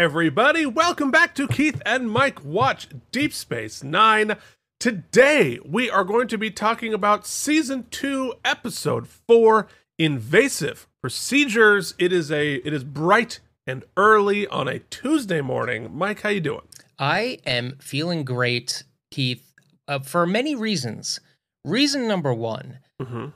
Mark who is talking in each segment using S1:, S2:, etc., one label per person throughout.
S1: everybody. Welcome back to Keith and Mike Watch Deep Space Nine. Today, we are going to be talking about Season 2, Episode 4 Invasive Procedures. It is a it is bright and early on a Tuesday morning. Mike, how you doing?
S2: I am feeling great, Keith, uh, for many reasons. Reason number one,
S1: Mm-hmm.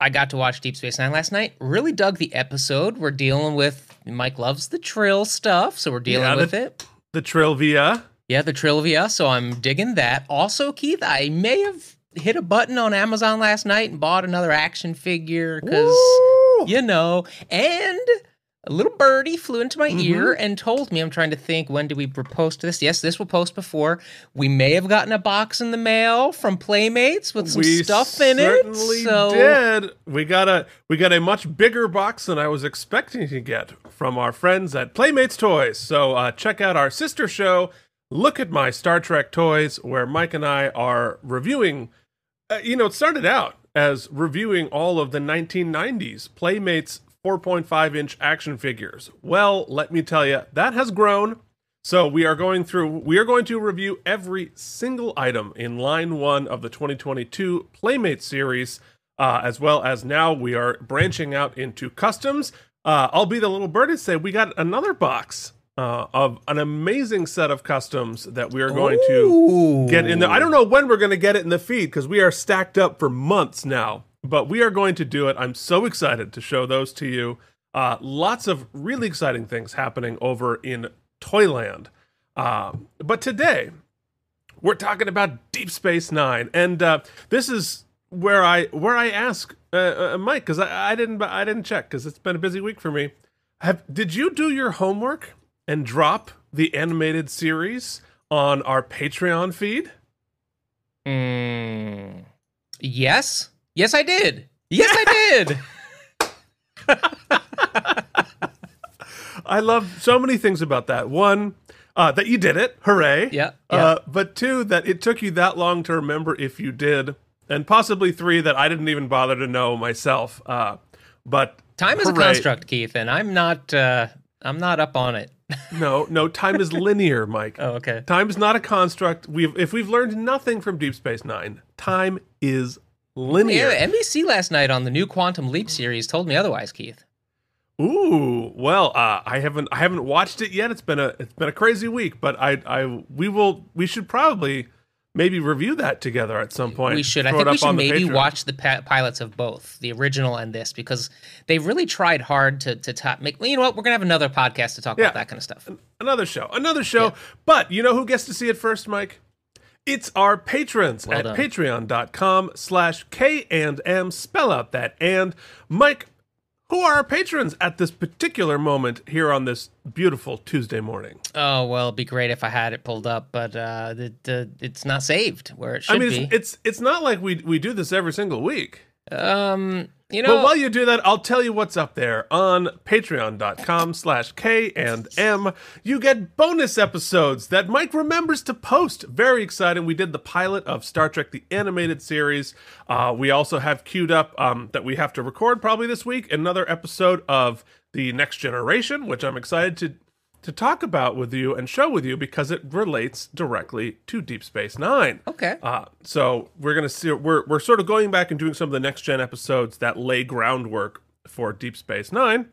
S2: I got to watch Deep Space Nine last night. Really dug the episode. We're dealing with Mike loves the trill stuff, so we're dealing
S1: Yeah,
S2: with
S1: the-
S2: it.
S1: The Trilvia.
S2: Yeah, the Trilvia. So I'm digging that. Also, Keith, I may have hit a button on Amazon last night and bought another action figure because you know, and a little birdie flew into my
S1: Mm-hmm.
S2: ear and told me, I'm trying to think, when do we post this? Yes, this will post before. We may have gotten a box in the mail from Playmates with some
S1: we
S2: stuff in it.
S1: certainly
S2: So
S1: did. We got a we got a much bigger box than I was expecting to get from our friends at Playmates Toys. So uh, check out our sister show. Look at my Star Trek toys, where Mike and I are reviewing. Uh, you know, it started out as reviewing all of the 1990s Playmates 4.5 inch action figures. Well, let me tell you, that has grown. So we are going through we are going to review every single item in line 1 of the 2022 Playmate series uh, as well as now we are branching out into customs. Uh, I'll be the little bird and say we got another box uh, of an amazing set of customs that we are going to get in there. I don't know when we're going to get it in the feed because we are stacked up for months now, but we are going to do it. I'm so excited to show those to you. Uh, lots of really exciting things happening over in Toyland. Um, but today, we're talking about Deep Space Nine, and uh, this is where I where I ask uh, uh, Mike because I, I didn't I didn't check because it's been a busy week for me. Have did you do your homework and drop the animated series on our Patreon feed?
S2: Mm, yes. Yes, I did. Yes, I did.
S1: I love so many things about that. One, uh, that you did it, hooray!
S2: Yeah,
S1: Uh, but two, that it took you that long to remember if you did, and possibly three, that I didn't even bother to know myself. Uh, but
S2: Time is a construct, Keith, and I'm not. Uh, I'm not up on it.
S1: No, no, time is linear, Mike.
S2: Oh, okay.
S1: Time is not a construct. We've if we've learned nothing from Deep Space Nine, time is linear.
S2: Yeah, NBC last night on the new Quantum Leap series told me otherwise, Keith.
S1: Ooh, well, uh, I haven't I haven't watched it yet. It's been a it's been a crazy week, but I I we will we should probably maybe review that together at some point.
S2: We should. I think we should maybe
S1: Patreon.
S2: watch the pa- pilots of both, the original and this, because they really tried hard to to top, make. Well, you know what? We're gonna have another podcast to talk
S1: Yeah.
S2: about that kind of stuff.
S1: another show, another show. But you know who gets to see it first, Mike? It's our patrons
S2: Well
S1: at
S2: done.
S1: patreon.com slash K and M. Spell out that and. Mike, who are our patrons at this particular moment here on this beautiful Tuesday morning?
S2: Oh well, it'd be great if I had it pulled up, but uh, it, uh, it's not saved where it should
S1: I mean,
S2: be.
S1: it's, it's it's not like we we do this every single week.
S2: um, you
S1: But while you do that, I'll tell you what's up there on patreon.com slash K and M. You get bonus episodes that Mike remembers to post. Very exciting. We did the pilot of Star Trek the Animated Series. Uh, we also have queued up um, that we have to record probably this week another episode of The Next Generation, which I'm excited to to talk about with you and show with you because it relates directly to Deep Space Nine.
S2: okay.
S1: Uh, so we're gonna see. We're we're sort of going back and doing some of the next gen episodes that lay groundwork for Deep Space Nine.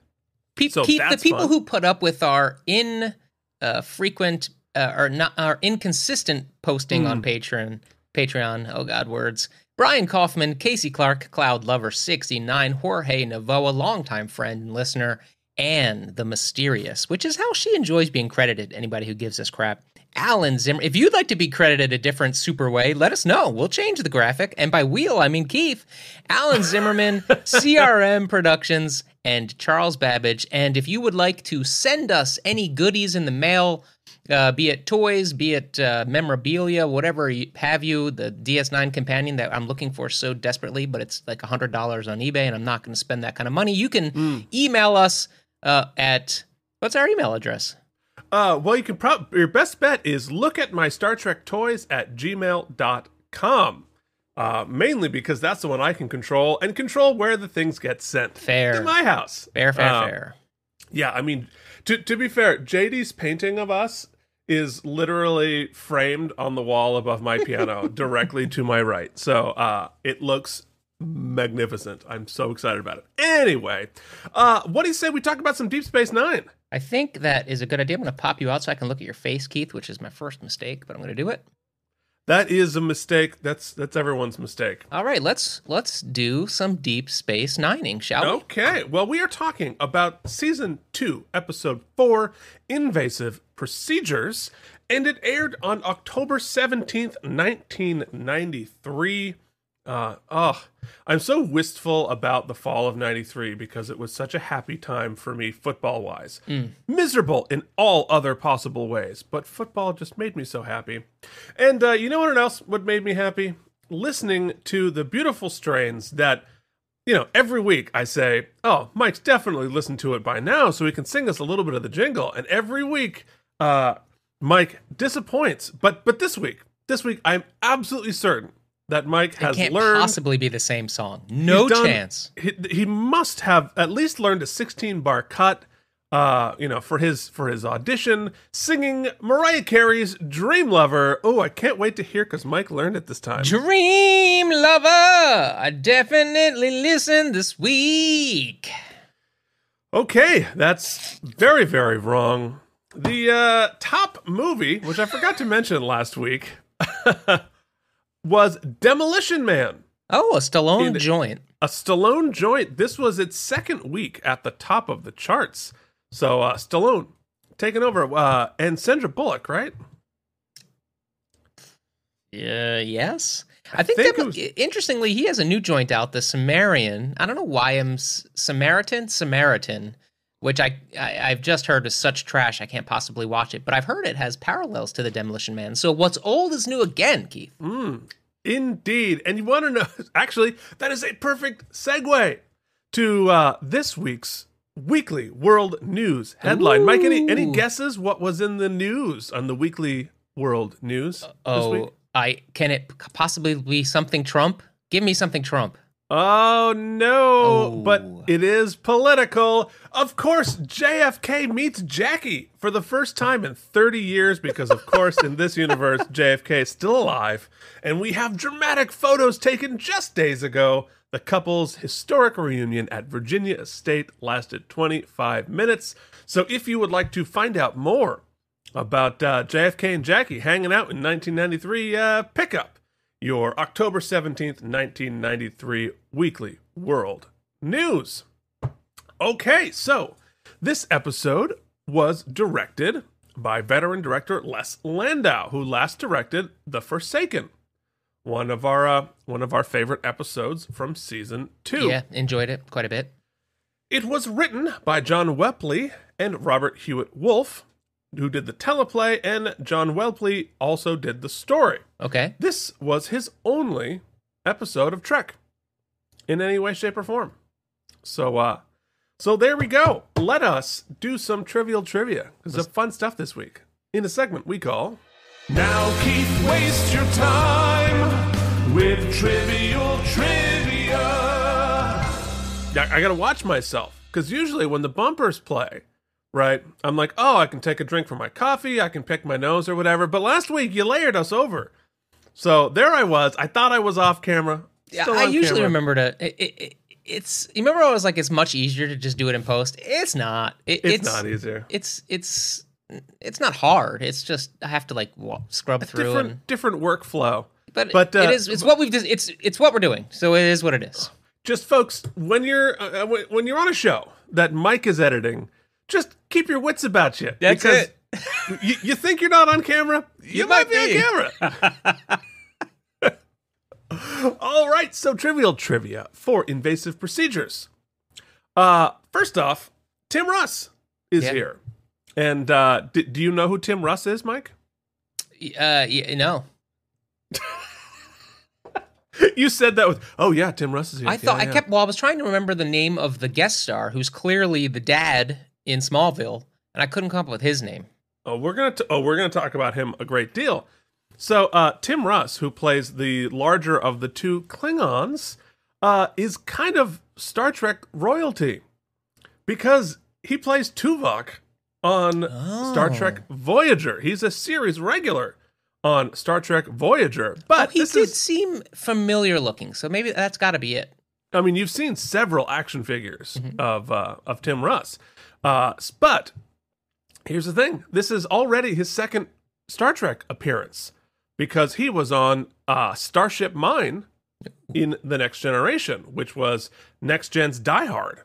S2: Pe-
S1: so
S2: Keith, the people
S1: fun.
S2: who put up with our in uh, frequent uh, or not our inconsistent posting
S1: Hmm.
S2: on Patreon, Patreon. Oh God, words. Brian Kaufman, Casey Clark, Cloud Lover sixty nine, Jorge Navoa, longtime friend and listener, and the mysterious, which is how she enjoys being credited. Anybody who gives us crap. Alan Zimmer. If you'd like to be credited a different super way, let us know. We'll change the graphic. And by wheel, I mean Keith. Alan Zimmerman, CRM Productions, and Charles Babbage. And if you would like to send us any goodies in the mail, uh, be it toys, be it uh, memorabilia, whatever you, have you, the DS9 companion that I'm looking for so desperately, but it's like $100 on eBay and I'm not going to spend that kind of money, you can email us uh, at what's our email address?
S1: Uh, well, you can prob your best bet is look at my Star Trek toys at gmail.com. Uh, mainly because that's the one I can control and control where the things get sent
S2: Fair.
S1: to my house.
S2: Fair, fair,
S1: Uh,
S2: fair.
S1: Yeah, I mean, to to be fair, JD's painting of us is literally framed on the wall above my piano, directly to my right. So uh, it looks magnificent. I'm so excited about it. Anyway, uh, what do you say we talk about some Deep Space Nine?
S2: I think that is a good idea. I'm going to pop you out so I can look at your face, Keith, which is my first mistake, but I'm going to do it.
S1: That is a mistake. That's that's everyone's mistake.
S2: All right, let's let's do some Deep Space Nining, shall we?
S1: Okay. Well, we are talking about season two, episode four, invasive procedures, and it aired on October seventeenth, nineteen ninety three. Uh, oh, I'm so wistful about the fall of 93 because it was such a happy time for me football wise. Miserable in all other possible ways, but football just made me so happy. And uh, you know what else what made me happy? Listening to the beautiful strains that, you know, every week I say, oh, Mike's definitely listened to it by now so he can sing us a little bit of the jingle. And every week, uh, Mike disappoints. But but this week, this week, I'm absolutely certain that Mike has It
S2: can't
S1: learned
S2: possibly be the same song. No
S1: done-
S2: chance.
S1: He, he must have at least learned a 16 bar cut. Uh, you know, for his for his audition, singing Mariah Carey's "Dream Lover." Oh, I can't wait to hear because Mike learned it this time.
S2: Dream Lover. I definitely listened this week.
S1: Okay, that's very very wrong. The uh, top movie, which I forgot to mention last week, was Demolition Man.
S2: Oh, a Stallone
S1: In-
S2: joint.
S1: a Stallone joint. This was its second week at the top of the charts. So uh, Stallone taking over, uh, and Sandra Bullock, right?
S2: Uh, yes. I think,
S1: think
S2: that,
S1: was-
S2: interestingly, he has a new joint out, the Sumerian. I don't know why I'm S- Samaritan, Samaritan, which I, I I've just heard is such trash I can't possibly watch it. But I've heard it has parallels to the Demolition Man. So what's old is new again, Keith.
S1: Indeed. And you want to know? Actually, that is a perfect segue to uh, this week's weekly world news headline. Mike, any any guesses what was in the news on the weekly world news this
S2: Oh,
S1: week?
S2: I can it possibly be something Trump? Give me something Trump.
S1: Oh no,
S2: Oh.
S1: but it is political. Of course, JFK meets Jackie for the first time in 30 years because, of course, in this universe, JFK is still alive. And we have dramatic photos taken just days ago. The couple's historic reunion at Virginia Estate lasted 25 minutes. So if you would like to find out more about uh, JFK and Jackie hanging out in 1993, uh, pick up your October 17th, 1993 weekly world news. Okay, so this episode was directed by veteran director Les Landau, who last directed The Forsaken, one of our uh, one of our favorite episodes from season 2.
S2: Yeah, enjoyed it quite a bit.
S1: It was written by John Whelpley and Robert Hewitt Wolfe, who did the teleplay, and John Whelpley also did the story.
S2: Okay.
S1: This was his only episode of Trek in any way, shape, or form. So, uh, so there we go. Let us do some trivial trivia. There's some fun stuff this week in a segment we call. Now, Keith, waste your time with trivial trivia. Yeah, I gotta watch myself because usually when the bumpers play, right, I'm like, oh, I can take a drink from my coffee, I can pick my nose or whatever. But last week you layered us over. So there I was. I thought I was off camera.
S2: Yeah, I usually
S1: camera.
S2: remember to. It, it, it- it's you remember I was like it's much easier to just do it in post. It's not. It,
S1: It's, not easier.
S2: It's it's it's not hard. It's just I have to like scrub through.
S1: Different,
S2: And,
S1: different workflow.
S2: but
S1: but, uh,
S2: it is. It's what we've. Just, it's it's what we're doing. So it is what it is.
S1: Just folks, when you're uh, when- when you're on a show that Mike is editing, just keep your wits about you.
S2: That's
S1: because
S2: it.
S1: you, you think you're not on camera, you, might,
S2: might
S1: be,
S2: be.
S1: on camera. All right, so trivial trivia for invasive procedures. Uh, first off, Tim Russ is
S2: Yeah.
S1: here, and uh, d- do you know who Tim Russ is, Mike?
S2: Uh, yeah, no.
S1: You said that with, oh yeah, Tim Russ is here.
S2: I thought
S1: Yeah,
S2: I
S1: yeah.
S2: kept. Well, I was trying to remember the name of the guest star, who's clearly the dad in Smallville, and I couldn't come up with his name.
S1: Oh, we're gonna t- oh we're gonna talk about him a great deal. So uh, Tim Russ, who plays the larger of the two Klingons, uh, is kind of Star Trek royalty because he plays Tuvok on Star
S2: Oh.
S1: Trek Voyager. He's a series regular on Star Trek Voyager. But
S2: Oh, he did
S1: is
S2: seem familiar looking, so maybe that's got to be it.
S1: I mean, you've seen several action figures
S2: Mm-hmm.
S1: of uh, of Tim Russ, uh, but here's the thing: this is already his second Star Trek appearance because he was on uh, Starship Mine in the Next Generation, which was Next Gen's Die Hard,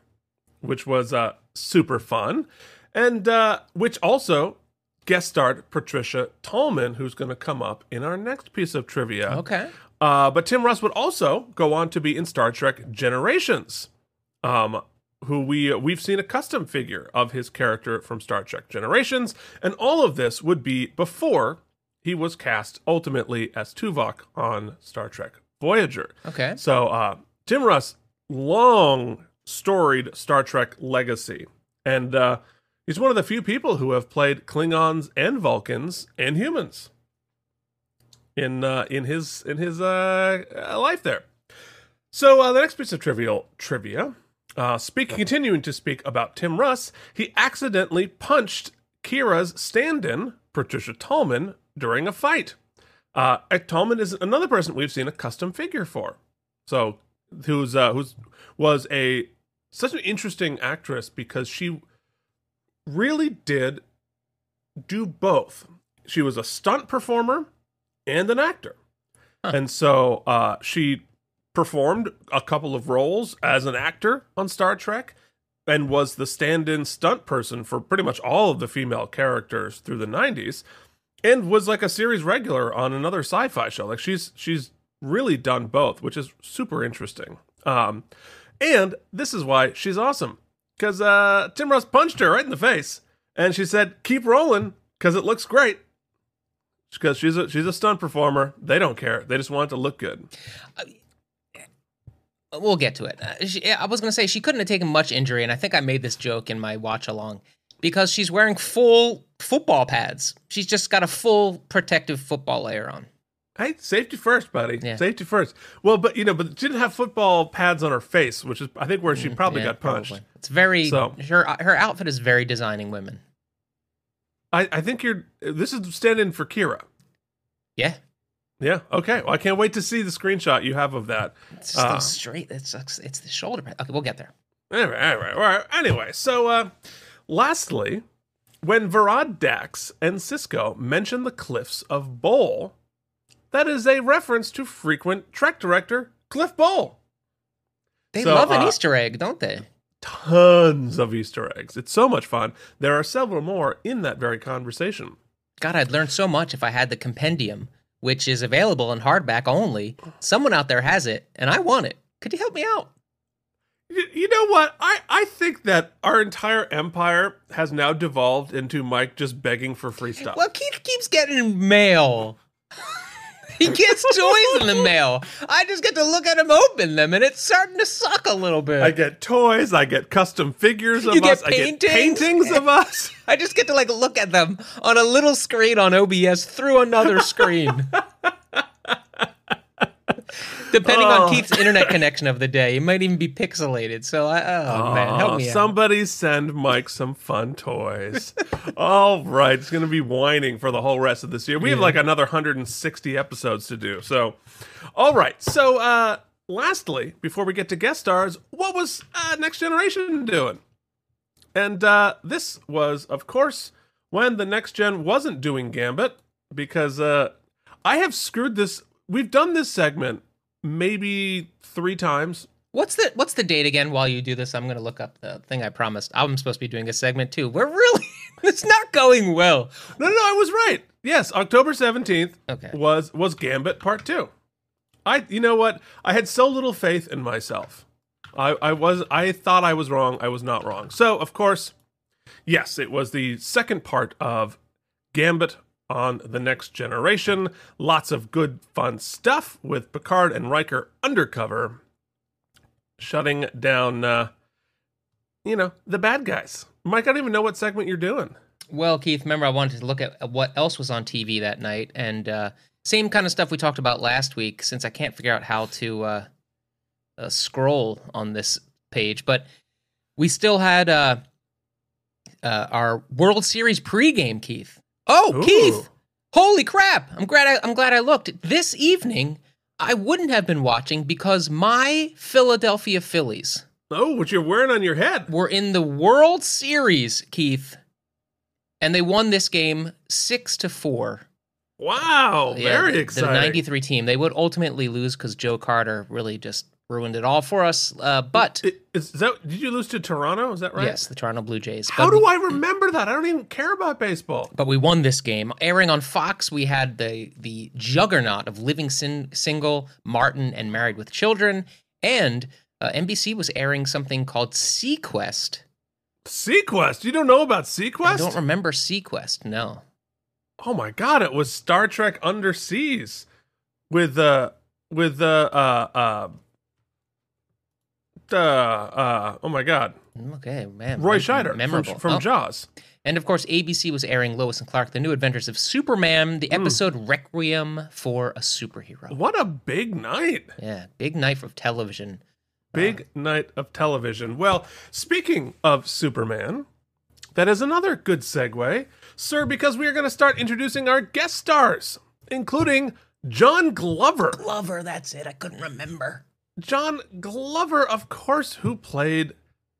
S1: which was uh, super fun, and uh, which also guest starred Patricia Tallman, who's going to come up in our next piece of trivia.
S2: Okay.
S1: Uh, but Tim Russ would also go on to be in Star Trek Generations, um, who we we've seen a custom figure of his character from Star Trek Generations, and all of this would be before he was cast ultimately as Tuvok on Star Trek Voyager.
S2: Okay.
S1: So uh, Tim Russ, long storied Star Trek legacy, and uh, he's one of the few people who have played Klingons and Vulcans and humans in uh, in his in his uh, life there. So uh, the next piece of trivial trivia, uh, speak continuing to speak about Tim Russ, he accidentally punched Kira's stand-in Patricia Tallman during a fight. Uh, Tallman is another person we've seen a custom figure for. So who's uh, who's was a such an interesting actress because she really did do both. She was a stunt performer and an actor.
S2: Huh.
S1: And so uh, she performed a couple of roles as an actor on Star Trek and was the stand in stunt person for pretty much all of the female characters through the 90s and was like a series regular on another sci-fi show. Like she's she's really done both, which is super interesting. Um, and this is why she's awesome because uh, Tim Russ punched her right in the face, and she said, "Keep rolling because it looks great." Because she's a she's a stunt performer, they don't care. They just want it to look good.
S2: We'll get to it. Uh, she, I was going to say she couldn't have taken much injury, and I think I made this joke in my watch along because she's wearing full football pads. She's just got a full protective football layer on.
S1: Hey, safety first, buddy.
S2: Yeah.
S1: Safety first. Well, but you know, but she didn't have football pads on her face, which is I think where she probably
S2: Mm, Yeah,
S1: got punched.
S2: probably. It's very
S1: So-
S2: her her outfit is very designing women.
S1: I, I think you're. This is stand-in for Kira.
S2: Yeah,
S1: Yeah. Okay. Well, I can't wait to see the screenshot you have of that.
S2: it's just
S1: Uh,
S2: straight. It's it's the shoulder pad. Okay, we'll get there.
S1: All right, all right, all right. Anyway, so uh, lastly, when Verad Dax and Sisko mention the cliffs of Bole, that is a reference to frequent Trek director Cliff Bole.
S2: They
S1: So,
S2: love an
S1: uh,
S2: Easter egg, don't they?
S1: Tons of Easter eggs. It's so much fun. There are several more in that very conversation.
S2: God, I'd learn so much if I had the compendium, which is available in hardback only. Someone out there has it, and I want it. Could you help me out?
S1: You, know what? I, I think that our entire empire has now devolved into Mike just begging for free stuff.
S2: Well, Keith keeps getting mail. he gets toys in the mail. I just get to look at him open them, and it's starting to suck a little bit.
S1: I get toys. I get custom figures of
S2: You get
S1: us. I get
S2: paintings?
S1: paintings of us.
S2: I just get to like look at them on a little screen on OBS through another screen. Depending
S1: Oh.
S2: on Keith's internet connection of the day, it might even be pixelated. So, I, oh, man, help
S1: Oh,
S2: me out.
S1: Somebody send Mike some fun toys. All right, it's going to be whining for the whole rest of this year. We have like another 160 episodes to do. So, all right. So, uh, lastly, before we get to guest stars, what was uh, Next Generation doing? And uh, this was, of course, when the Next Gen wasn't doing Gambit, because uh, I have screwed this. We've done this segment maybe three times
S2: What's the What's the date again? While you do this, I'm going to look up the thing I promised. I'm supposed to be doing a segment too. We're really, it's not going well.
S1: No, no, no, I was right. Yes, October seventeenth
S2: Okay.
S1: was was Gambit Part Two. I, you know what? I had so little faith in myself. I, I was, I thought I was wrong. I was not wrong. So, of course, yes, it was the second part of Gambit on the Next Generation. Lots of good, fun stuff with Picard and Riker undercover, shutting down, uh, you know, the bad guys. Mike, I don't even know what segment you're doing.
S2: Well, Keith, remember I wanted to look at what else was on TV that night, and uh, same kind of stuff we talked about last week. Since I can't figure out how to uh, uh, scroll on this page, but we still had uh, uh, our World Series pregame, Keith. Oh,
S1: Ooh.
S2: Keith! Holy crap! I'm glad I, I'm glad I looked this evening. I wouldn't have been watching because my Philadelphia Phillies
S1: Oh, what you're wearing on your head?
S2: were in the World Series, Keith, and they won this game six to four.
S1: Wow,
S2: Yeah,
S1: very exciting.
S2: The 93 team. They would ultimately lose because Joe Carter really just ruined it all for us. Uh, but
S1: Is, that did you lose to Toronto? Is that right?
S2: yes, the Toronto Blue Jays.
S1: How
S2: but,
S1: do I remember that? I don't even care about baseball.
S2: but we won this game. Airing on Fox, we had the the juggernaut of Living Sin- Single, Martin, and Married with Children. And uh, NBC was airing something called seaQuest.
S1: seaQuest. You don't know about
S2: seaQuest?
S1: I
S2: don't remember seaQuest, no.
S1: oh my god, it was Star Trek Underseas with uh with uh uh uh the uh, uh oh my god.
S2: Okay, man.
S1: Roy
S2: mem-
S1: Scheider from,
S2: Memorable.
S1: from
S2: Oh.
S1: Jaws.
S2: And of course, ABC was airing Lois and Clark, The New Adventures of Superman, the hmm. episode Requiem for a Superhero.
S1: What a big night.
S2: Yeah, big night of television.
S1: Big uh, night of television. Well, speaking of Superman, that is another good segue, sir, because we are going to start introducing our guest stars, including John Glover.
S2: Glover, that's it. I couldn't remember.
S1: John Glover, of course, who played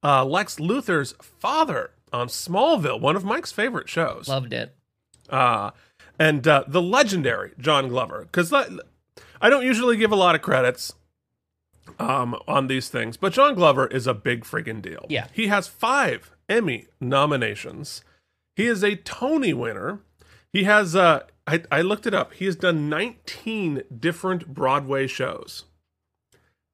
S1: uh, Lex Luthor's father on Smallville, one of Mike's favorite shows.
S2: Loved it.
S1: uh, and uh, the legendary John Glover. Because I don't usually give a lot of credits um, on these things, but John Glover is a big friggin' deal.
S2: Yeah.
S1: He has five Emmy nominations. He is a Tony winner. He has, uh, I, I looked it up, he has done 19 different Broadway shows.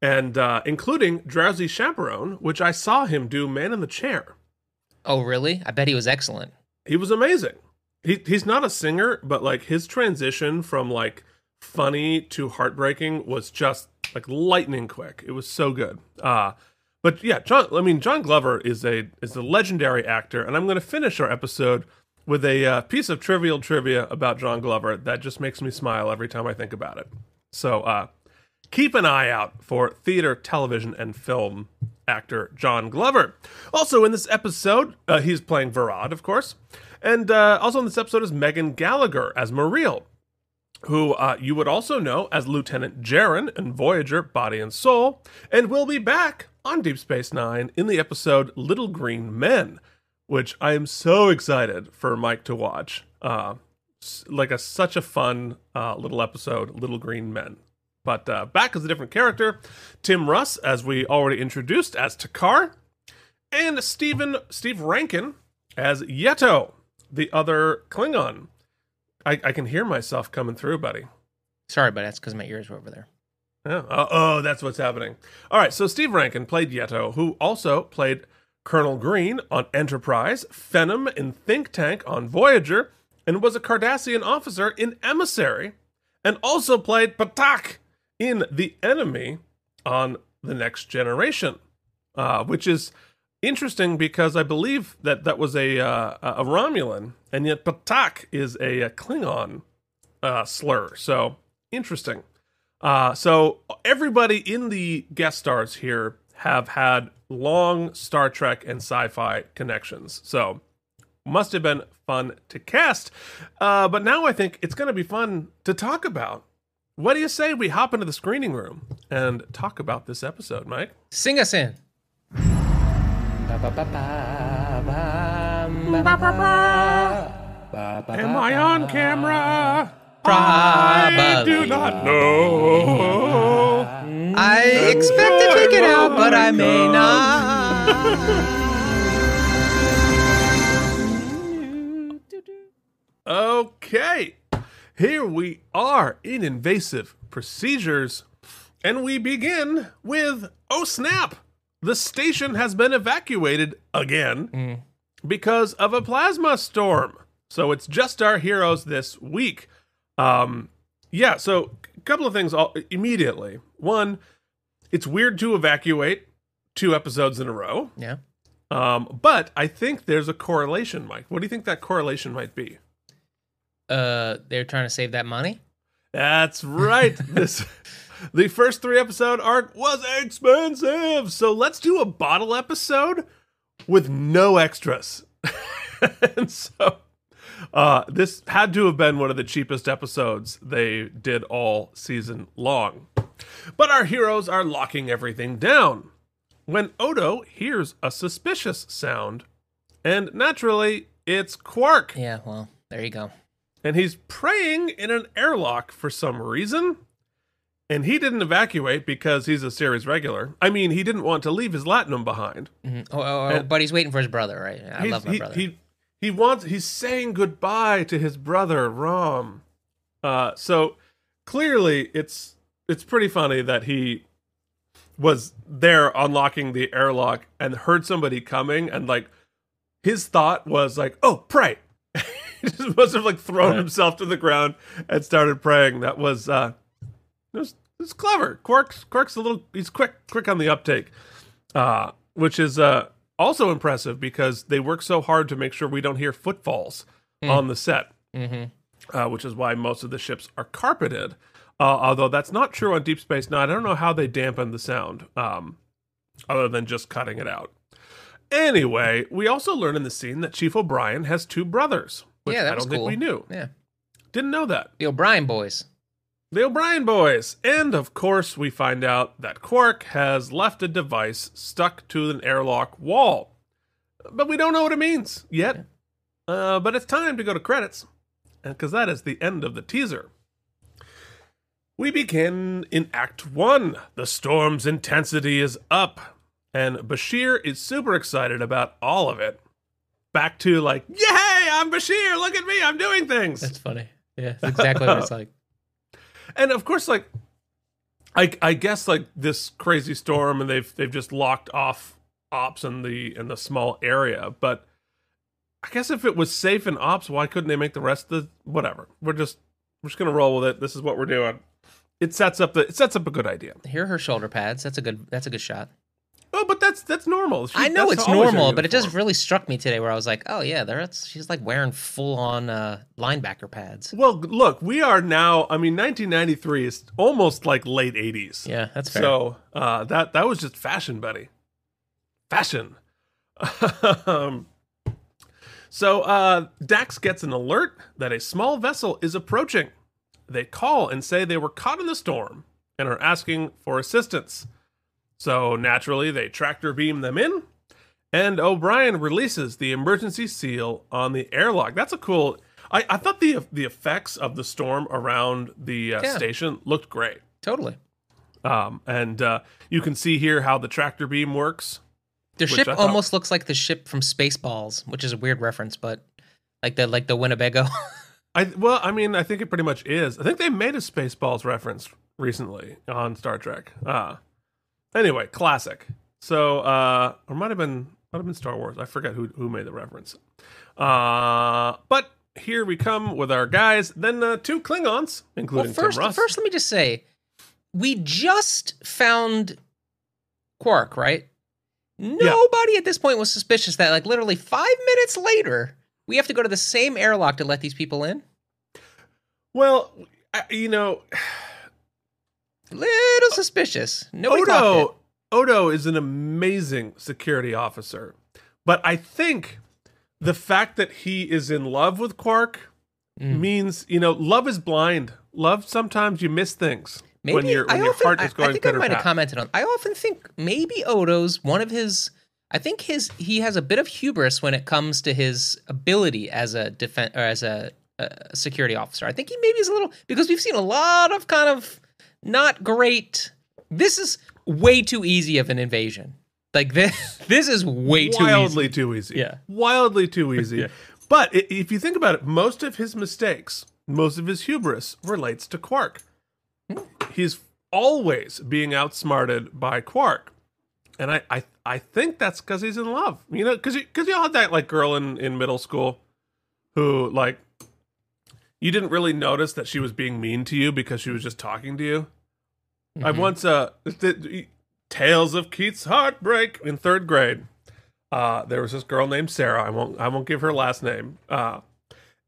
S1: And uh, including Drowsy Chaperone, which I saw him do Man in the Chair.
S2: Oh, really? I bet he was excellent.
S1: he was amazing. He he's not a singer, but like his transition from like funny to heartbreaking was just like lightning quick. It was so good. Uh but yeah, John I mean John Glover is a is a legendary actor and I'm going to finish our episode with a uh, piece of trivial trivia about John Glover that just makes me smile every time I think about it. So uh keep an eye out for theater, television, and film actor John Glover. Also, in this episode, uh, he's playing Verad, of course. And uh, also in this episode is Megan Gallagher as Mareel, who uh, you would also know as Lieutenant Jaryn in Voyager Body and Soul, and we'll be back on Deep Space Nine in the episode Little Green Men, which I am so excited for Mike to watch. Uh, like a such a fun uh, little episode, Little Green Men. But uh, back as a different character, Tim Russ, as we already introduced, as T'Kar, and Stephen Steve Rankin as Yeto, the other Klingon. I, I can hear myself coming through, buddy.
S2: Sorry, but that's because my ears were over there.
S1: Oh, oh, that's what's happening. All right, so Steve Rankin played Yeto, who also played Colonel Green on Enterprise, Fennim in Think Tank on Voyager, and was a Cardassian officer in Emissary, and also played Patahk in The Enemy on The Next Generation, uh, which is interesting because I believe that that was a uh, a Romulan, and yet Patak is a, a Klingon uh, slur. So interesting. Uh, so everybody in the guest stars here have had long Star Trek and sci-fi connections. So must have been fun to cast. Uh, but now I think it's going to be fun to talk about. What do you say we hop into the screening room and talk about this episode, Mike?
S2: Sing us in.
S1: Am I on camera? I do
S2: Probably.
S1: not know.
S2: I expect to take it out, but I may not.
S1: Okay, here we are in invasive procedures, and we begin with oh snap! The station has been evacuated again because of a plasma storm. So it's just our heroes this week. Um, yeah, so a couple of things all, immediately. One, it's weird to evacuate two episodes in a row.
S2: Yeah.
S1: Um, but I think there's a correlation, Mike. What do you think that correlation might be?
S2: Uh, they're trying to save that money.
S1: That's right. this the first three episode arc was expensive. So let's do a bottle episode with no extras. and so uh, this had to have been one of the cheapest episodes they did all season long. But our heroes are locking everything down when Odo hears a suspicious sound, and naturally, it's Quark.
S2: Yeah, well, there you go.
S1: And he's praying in an airlock for some reason. And he didn't evacuate because he's a series regular. I mean, he didn't want to leave his latinum behind.
S2: Mhm. Oh, oh, oh, but he's waiting for his brother, right? I love my
S1: he,
S2: brother.
S1: He, he wants. He's saying goodbye to his brother Rom. Uh, so clearly, it's it's pretty funny that he was there unlocking the airlock and heard somebody coming, and like his thought was like, "Oh, pray." he just must have like thrown
S2: Right.
S1: himself to the ground and started praying. That was uh, it was, it was clever. Quark's Quark's a little. He's quick quick on the uptake, uh, which is uh also impressive because they work so hard to make sure we don't hear footfalls
S2: Hmm.
S1: on the set,
S2: hmm
S1: uh, which is why most of the ships are carpeted. Uh, although that's not true on Deep Space Nine. I don't know how they dampen the sound, um, other than just cutting it out. Anyway, we also learn in the scene that Chief O'Brien has two brothers, which
S2: Yeah, that
S1: I
S2: was
S1: don't think
S2: cool.
S1: we knew.
S2: Yeah.
S1: Didn't know that.
S2: The O'Brien boys.
S1: The O'Brien boys. And of course, we find out that Quark has left a device stuck to an airlock wall. But we don't know what it means yet. Uh, but it's time to go to credits, because that is the end of the teaser. We begin in Act 1. The storm's intensity is up, and Bashir is super excited about all of it. Back to like, yay, I'm Bashir, look at me, I'm doing things.
S2: That's funny. Yeah, that's exactly what it's like.
S1: and of course like I, I guess like this crazy storm and they've they've just locked off ops in the in the small area but i guess if it was safe in ops why couldn't they make the rest of the whatever we're just we're just gonna roll with it this is what we're doing it sets up the it sets up a good idea
S2: Here are her shoulder pads. That's a good. That's a good shot.
S1: Oh but that's that's normal She-
S2: I know it's normal, but it just really struck me today where I was like, oh yeah, that's she's like wearing full on uh, linebacker pads.
S1: well look we are now i mean 1993 is almost like late 80s
S2: Yeah, that's fair.
S1: So uh, that that was just fashion, buddy. Fashion. um, so uh, Dax gets an alert that a small vessel is approaching. They call and say they were caught in the storm and are asking for assistance. So naturally, they tractor beam them in, and O'Brien releases the emergency seal on the airlock. That's a cool. I, I thought the the effects of the storm around the uh,
S2: Yeah.
S1: station looked great.
S2: totally.
S1: Um, and uh, you can see here how the tractor beam works.
S2: The ship
S1: thought-
S2: almost looks like the ship from Spaceballs, which is a weird reference, but like the like the Winnebago.
S1: I well, I mean, I think it pretty much is. I think they made a Spaceballs reference recently on Star Trek. Uh anyway, classic. So, uh, or might have been might have been Star Wars. I forget who who made the reference. Uh, but here we come with our guys. Then uh, two Klingons, including
S2: well, first,
S1: Tim Russ.
S2: first, let me just say, we just found Quark, right? Nobody at this point was suspicious that, like, literally five minutes later, we have to go to the same airlock to let these people in.
S1: well, you know,
S2: Little suspicious. Nobody
S1: Odo Odo is an amazing security officer, but I think the fact that he is in love with Quark
S2: Mm.
S1: means you know love is blind. Love sometimes you miss things
S2: Maybe
S1: when your when
S2: I
S1: your heart is going
S2: I think I might have commented on. I often think maybe Odo's one of his. I think his he has a bit of hubris when it comes to his ability as a defense or as a, a security officer. I think he maybe is a little because we've seen a lot of kind of not great. This is way too easy of an invasion. Like this, this is way too
S1: wildly
S2: easy.
S1: too easy.
S2: Yeah.
S1: wildly too easy. But if you think about it, most of his mistakes, most of his hubris relates to Quark. Hmm. He's always being outsmarted by Quark. And I, I, I think that's because he's in love. You know, because because you all had that like girl in, in middle school who like you didn't really notice that she was being mean to you because she was just talking to you. I
S2: Mhm.
S1: once uh th- tales of Keith's heartbreak in third grade. Uh, there was this girl named Sarah. I won't I won't give her last name. Uh,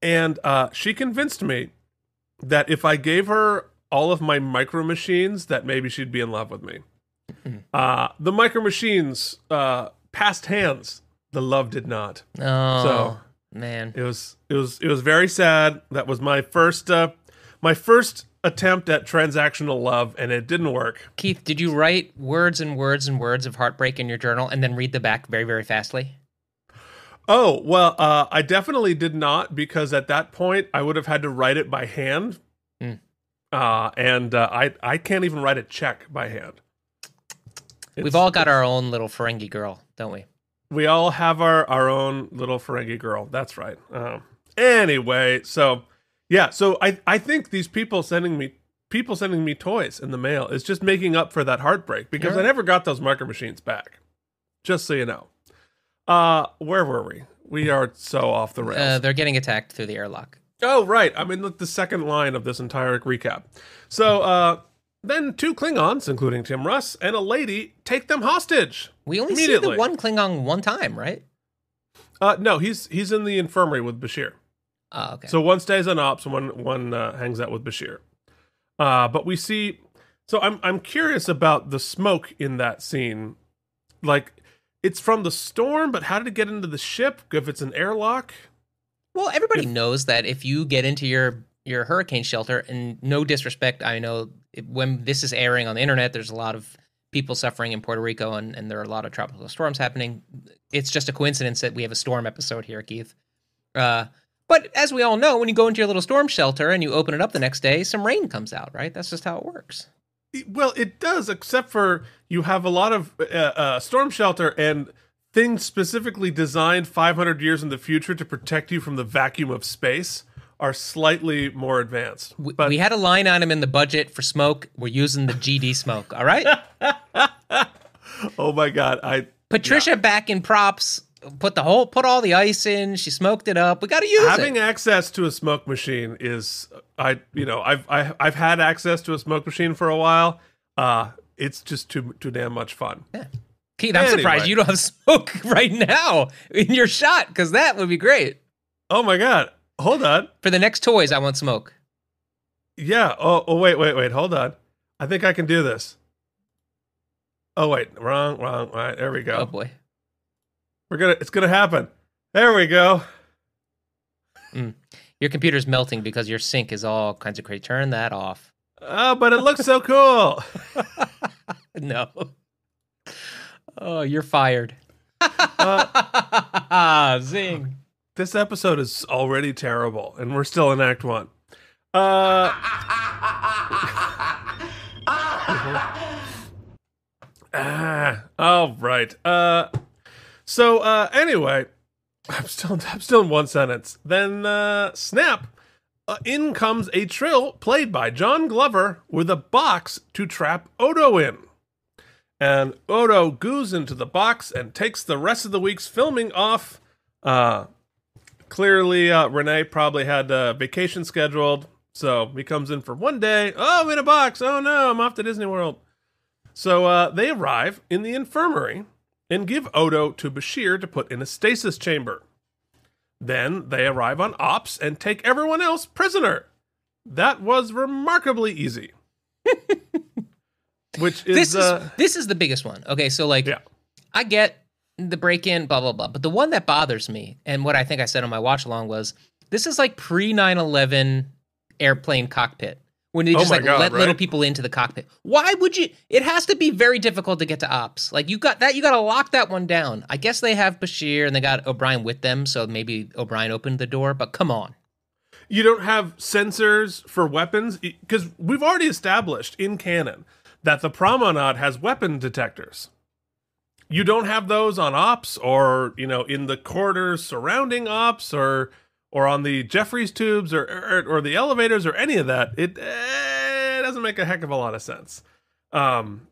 S1: and uh, she convinced me that if I gave her all of my micro machines, that maybe she'd be in love with me. Uh, the micro machines uh, passed hands. The love did not.
S2: Oh,
S1: So
S2: Man.
S1: It was it was it was very sad. That was my first uh my first attempt at transactional love and it didn't work.
S2: Keith, did you write words and words and words of heartbreak in your journal and then read the back very, very fastly?
S1: Oh, well, uh I definitely did not because at that point I would have had to write it by hand.
S2: Mm.
S1: Uh and uh, I I can't even write a check by hand.
S2: We've all got our own little Ferengi girl, don't we?
S1: We all have our our own little Ferengi girl. That's right. Um, anyway, so yeah, so I I think these people sending me people sending me toys in the mail is just making up for that heartbreak because
S2: Yeah.
S1: I never got those marker machines back. Just so you know. Uh, where were we? We are so off the rails.
S2: Uh, they're getting attacked through the airlock.
S1: Oh, right. I'm in the, the second line of this entire recap. So, uh, then two Klingons, including Tim Russ, and a lady take them hostage.
S2: We only see the one Klingon one time, right?
S1: Uh, no, he's he's in the infirmary with Bashir.
S2: Oh, okay.
S1: So one stays on ops, and one one uh, hangs out with Bashir. Uh, but we see. So I'm I'm curious about the smoke in that scene. Like, it's from the storm, but how did it get into the ship? If it's an airlock,
S2: Well, everybody
S1: If-
S2: knows that if you get into your your hurricane shelter, and no disrespect, I know when this is airing on the internet, there's a lot of people suffering in Puerto Rico, and, and there are a lot of tropical storms happening. It's just a coincidence that we have a storm episode here, Keith. Uh, but as we all know, when you go into your little storm shelter and you open it up the next day, some rain comes out, right? That's just how it works.
S1: well, it does, except for you have a lot of uh, uh, storm shelter and things specifically designed 500 years in the future to protect you from the vacuum of space are slightly more advanced.
S2: We,
S1: But
S2: we had a line item in the budget for smoke. We're using the GD smoke, all right?
S1: oh my god, I
S2: Patricia back in props. Put the whole, put all the ice in. She smoked it up. We got to use it.
S1: having
S2: it.
S1: access to a smoke machine is I you know I've I, I've had access to a smoke machine for a while. Uh, it's just too too damn much fun. Yeah.
S2: Keith, I'm surprised you don't have smoke right now in your shot because that would be great.
S1: Oh my god, hold on.
S2: For the next toys, I want smoke.
S1: Yeah. Oh, oh wait wait wait hold on. I think I can do this. Oh wait, wrong wrong. All right, there we go.
S2: Oh boy.
S1: We're gonna it's gonna happen. There we go.
S2: Your computer's melting because your sync is all kinds of crazy. Turn that off.
S1: Oh, but it looks so cool.
S2: No. Oh, you're fired.
S1: Uh,
S2: Zing.
S1: This episode is already terrible, and we're still in Act One. Uh. ah, all right. Uh, so uh, anyway, I'm still I'm still in one sentence. Then uh, snap. Uh, in comes a trill played by John Glover with a box to trap Odo in. And Odo goes into the box and takes the rest of the week's filming off. Uh, clearly, uh, René probably had a vacation scheduled, so he comes in for one day. Oh, I'm in a box. Oh no, I'm off to Disney World. So uh, they arrive in the infirmary and give Odo to Bashir to put in a stasis chamber. Then they arrive on Ops and take everyone else prisoner. That was remarkably easy. Which is,
S2: This is
S1: uh,
S2: this is the biggest one. Okay, so like
S1: yeah.
S2: I get the break in, blah, blah, blah. But the one that bothers me, and what I think I said on my watch along was this is like pre 9 11 airplane cockpit when they
S1: Oh
S2: just
S1: my
S2: like
S1: God,
S2: let little people into the cockpit. Why would you? It has to be very difficult to get to ops. Like you got that, you got to lock that one down. I guess they have Bashir and they got O'Brien with them. So maybe O'Brien opened the door, but come on.
S1: you don't have sensors for weapons because we've already established in canon that the promenade has weapon detectors you don't have those on ops or you know in the corridors surrounding ops or or on the jeffries tubes or or, or the elevators or any of that it, eh, doesn't make a heck of a lot of sense um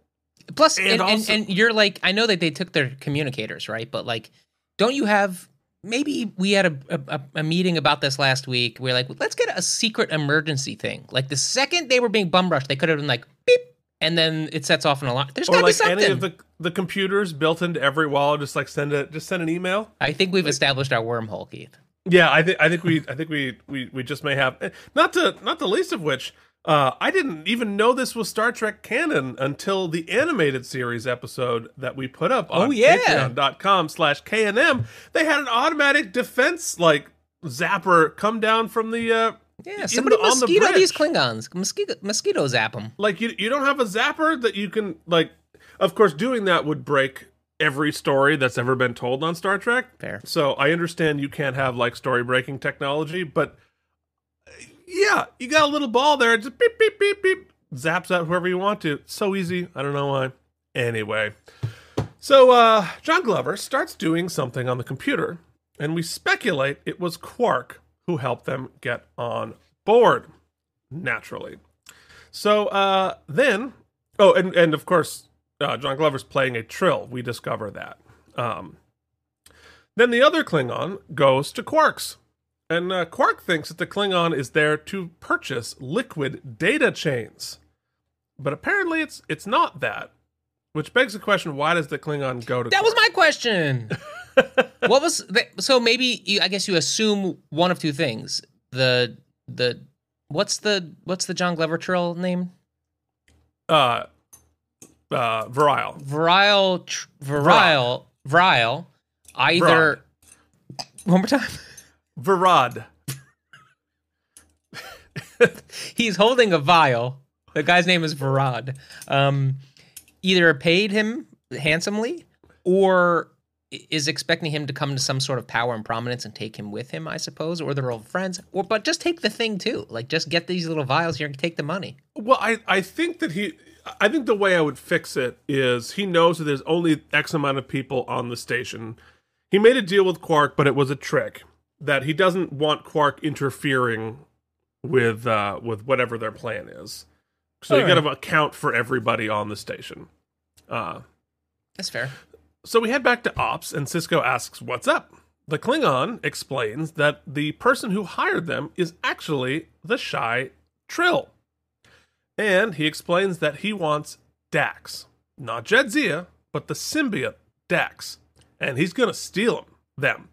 S2: Plus,
S1: And
S2: and, and, and you're like, I know that they took their communicators, right? But like, don't you have? Maybe we had a, a, a meeting about this last week. We're like, let's get a secret emergency thing. Like the second they were being bum rushed, they could have been like beep, and then it sets off an alarm. There's
S1: or
S2: gotta be
S1: like
S2: something.
S1: any of the the computers built into every wall just like send a just send an email
S2: I think we've established our wormhole, Keith.
S1: Yeah, I think I think we I think we we we just may have eh, not to not the least of which uh, I didn't even know this was Star Trek canon until the animated series episode that we put up on
S2: Oh, yeah.
S1: patreon.com slash KNM. They had an automatic defense like zapper come down from the uh
S2: Yeah, somebody
S1: the- on the
S2: mosquito these. Klingons. Mosquito, mosquito zap them.
S1: like you you don't have a zapper that you can like of course doing that would break every story that's ever been told on Star Trek.
S2: Fair.
S1: So I understand you can't have like story breaking technology, but uh, yeah, you got a little ball there, It just beep beep beep beep, zaps out whoever you want to. So easy. I don't know why. Anyway, so uh, John Glover starts doing something on the computer, and we speculate it was Quark who helped them get on board. Naturally. So uh, then, oh, and and of course, uh, John Glover's playing a trill. We discover that. Um, then the other Klingon goes to Quark's, and uh, Quark thinks that the Klingon is there to purchase liquid data chains, but apparently it's it's not that. Which begs the question: Why does the Klingon go to?
S2: That was my question. what was the, so? Maybe you, I guess you assume one of two things. The the what's the what's the John Glover trill name?
S1: uh, uh, virile.
S2: Virile, tr- virile, virile. Either one more time.
S1: Virad.
S2: He's holding a vial. The guy's name is Verad. Um, either paid him handsomely or is expecting him to come to some sort of power and prominence and take him with him, I suppose, or they're old friends. Or but just take the thing too. Like just get these little vials here and take the money.
S1: Well, I, I think that he, I think the way I would fix it is he knows that there's only X amount of people on the station. He made a deal with Quark, but it was a trick that he doesn't want Quark interfering with uh, with whatever their plan is. So you
S2: All
S1: got to account for everybody on the station. Uh,
S2: That's fair.
S1: So we head back to Ops, and Sisko asks, What's up? The Klingon explains that the person who hired them is actually the shy Trill. And he explains that he wants Dax. Not Jadzia, but the symbiote Dax. And he's going to steal him, them.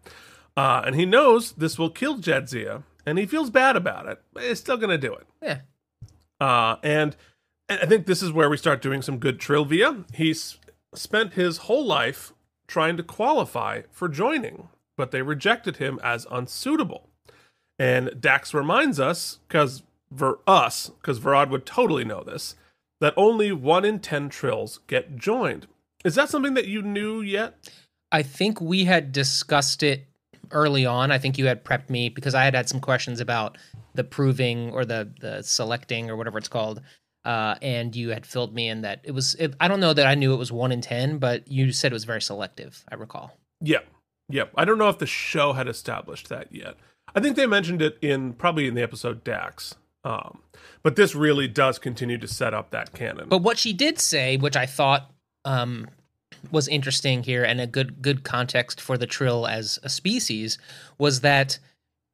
S1: Uh, and he knows this will kill Jadzia, and he feels bad about it, but he's still going to do it.
S2: Yeah.
S1: Uh, and, I think this is where we start doing some good trivia. He's spent his whole life trying to qualify for joining, but they rejected him as unsuitable. And Dax reminds us, because for us, because Verad would totally know this, that only one in ten trills get joined. Is that something that you knew yet?
S2: I think we had discussed it early on. I think you had prepped me because I had had some questions about the proving or the the selecting or whatever it's called. Uh, and you had filled me in that it was. It, I don't know that I knew it was one in ten, but you said it was very selective. I recall.
S1: Yep. Yep. I don't know if the show had established that yet. I think they mentioned it in probably in the episode Dax. Um, but this really does continue to set up that canon.
S2: But what she did say, which I thought um, was interesting here and a good good context for the Trill as a species, was that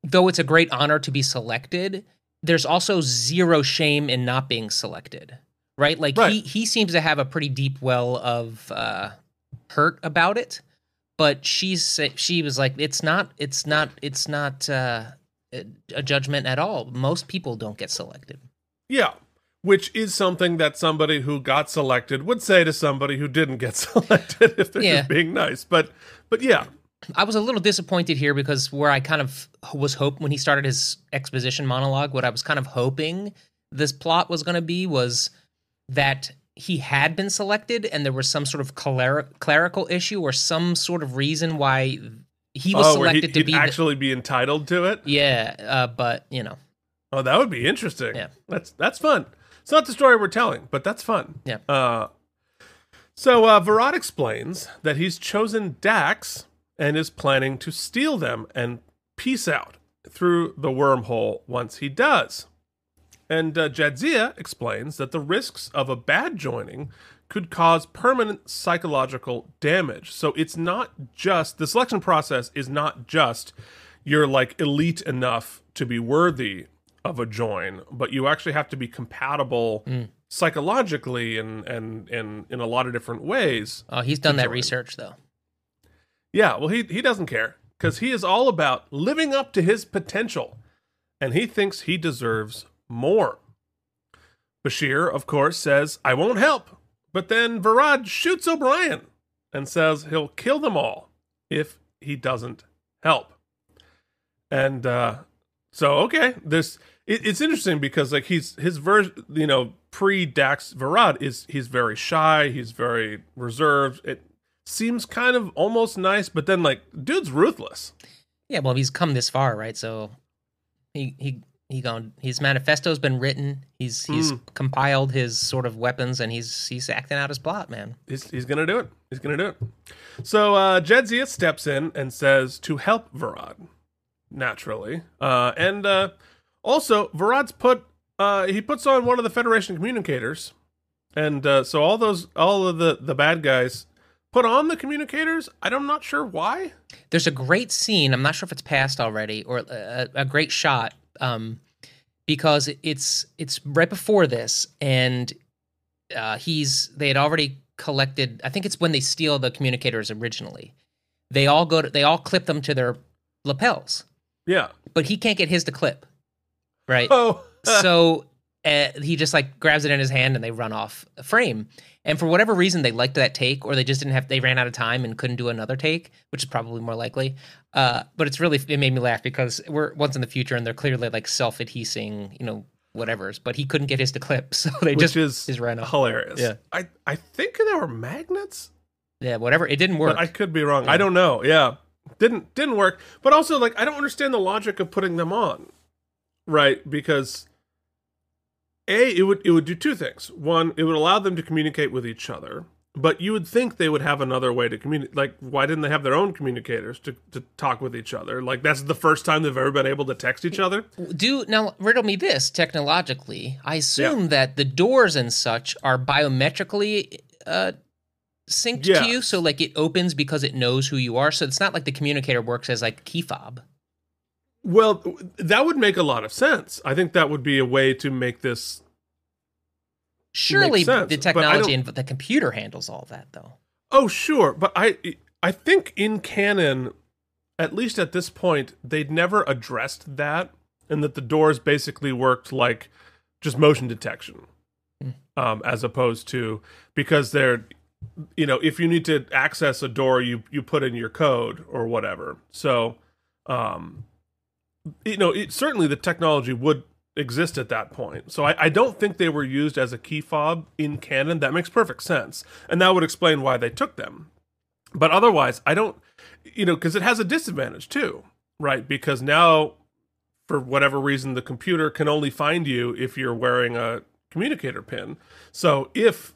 S2: though it's a great honor to be selected, there's also zero shame in not being selected. Right? Like he
S1: Right.
S2: he seems to have a pretty deep well of uh, hurt about it. But she's she was like, it's not it's not it's not uh, a judgment at all. Most people don't get selected.
S1: yeah. Which is something that somebody who got selected would say to somebody who didn't get selected if they're
S2: Yeah.
S1: just being nice. But but yeah.
S2: I was a little disappointed here because where I kind of was hope when he started his exposition monologue, what I was kind of hoping this plot was going to be was that he had been selected and there was some sort of cler- clerical issue or some sort of reason why he was
S1: oh,
S2: selected
S1: he'd,
S2: to be. the-
S1: actually be entitled to it.
S2: yeah, uh, but you know,
S1: Oh, that would be interesting.
S2: Yeah.
S1: That's that's fun. It's not the story we're telling, but that's fun.
S2: Yeah.
S1: Uh, so uh, Verad explains that he's chosen Dax and is planning to steal them and peace out through the wormhole once he does. And uh, Jadzia explains that the risks of a bad joining could cause permanent psychological damage. So it's not just the selection process is not just you're like elite enough to be worthy of a join, but you actually have to be compatible psychologically and and and in a lot of different ways.
S2: oh, he's done that
S1: join.
S2: research though.
S1: Yeah, well he he doesn't care cuz he is all about living up to his potential and he thinks he deserves more. Bashir, of course, says, "I won't help." But then Verad shoots O'Brien and says he'll kill them all if he doesn't help. And uh, so okay, this it, it's interesting because like he's his version, you know, pre Dax Verad is he's very shy, he's very reserved. It seems kind of almost nice, but then like dude's ruthless.
S2: Yeah, well, he's come this far, right? So he he he gone. His manifesto's been written. He's he's
S1: Mm.
S2: compiled his sort of weapons, and he's he's acting out his plot, man.
S1: He's, he's gonna do it. He's gonna do it. So uh, Jadzia steps in and says to help Verad, naturally, uh, and uh, also Verad's put uh, he puts on one of the Federation communicators, and uh, so all those all of the the bad guys put on the communicators. I'm not sure why.
S2: There's a great scene. I'm not sure if it's passed already, or a, a great shot, um, because it's it's right before this, and uh, he's they had already collected. I think it's when they steal the communicators originally. They all go to they all clip them to their lapels,
S1: Yeah.
S2: but he can't get his to clip, right?
S1: Oh.
S2: so uh, he just like grabs it in his hand and they run off frame. And for whatever reason, they liked that take, or they just didn't have. They ran out of time and couldn't do another take, which is probably more likely. Uh, but it's really it made me laugh because we're once in the future and they're clearly like self adhesing, you know, whatever's. But he couldn't get his to clip, so they
S1: which
S2: just
S1: is
S2: is ran off.
S1: hilarious.
S2: Yeah.
S1: I I think there were magnets.
S2: Yeah, whatever. It didn't work.
S1: But I could be wrong. I don't know. Yeah. Didn't didn't work. But also like I don't understand the logic of putting them on. Right? Because A, it would it would do two things. One, it would allow them to communicate with each other. But you would think they would have another way to communicate. Like, why didn't they have their own communicators to, to talk with each other? Like, that's the first time they've ever been able to text each other.
S2: do now riddle me this technologically i assume that the doors and such are biometrically uh synced to you so like it opens because it knows who you are so it's not like the communicator works as like key fob
S1: Well, that would make a lot of sense. I think that would be a way to make this
S2: surely
S1: sense,
S2: the technology and the computer handles all that though
S1: Oh, sure, but I I think in canon, at least at this point, they'd never addressed that, and that the doors basically worked like just motion detection,
S2: Hmm.
S1: um, as opposed to because they're, you know, if you need to access a door, you you put in your code or whatever. So, um, you know, it, certainly the technology would exist at that point. So I, I don't think they were used as a key fob in canon. That makes perfect sense, and that would explain why they took them. But otherwise, I don't, you know, because it has a disadvantage too, right? Because now, for whatever reason, the computer can only find you if you're wearing a communicator pin. So if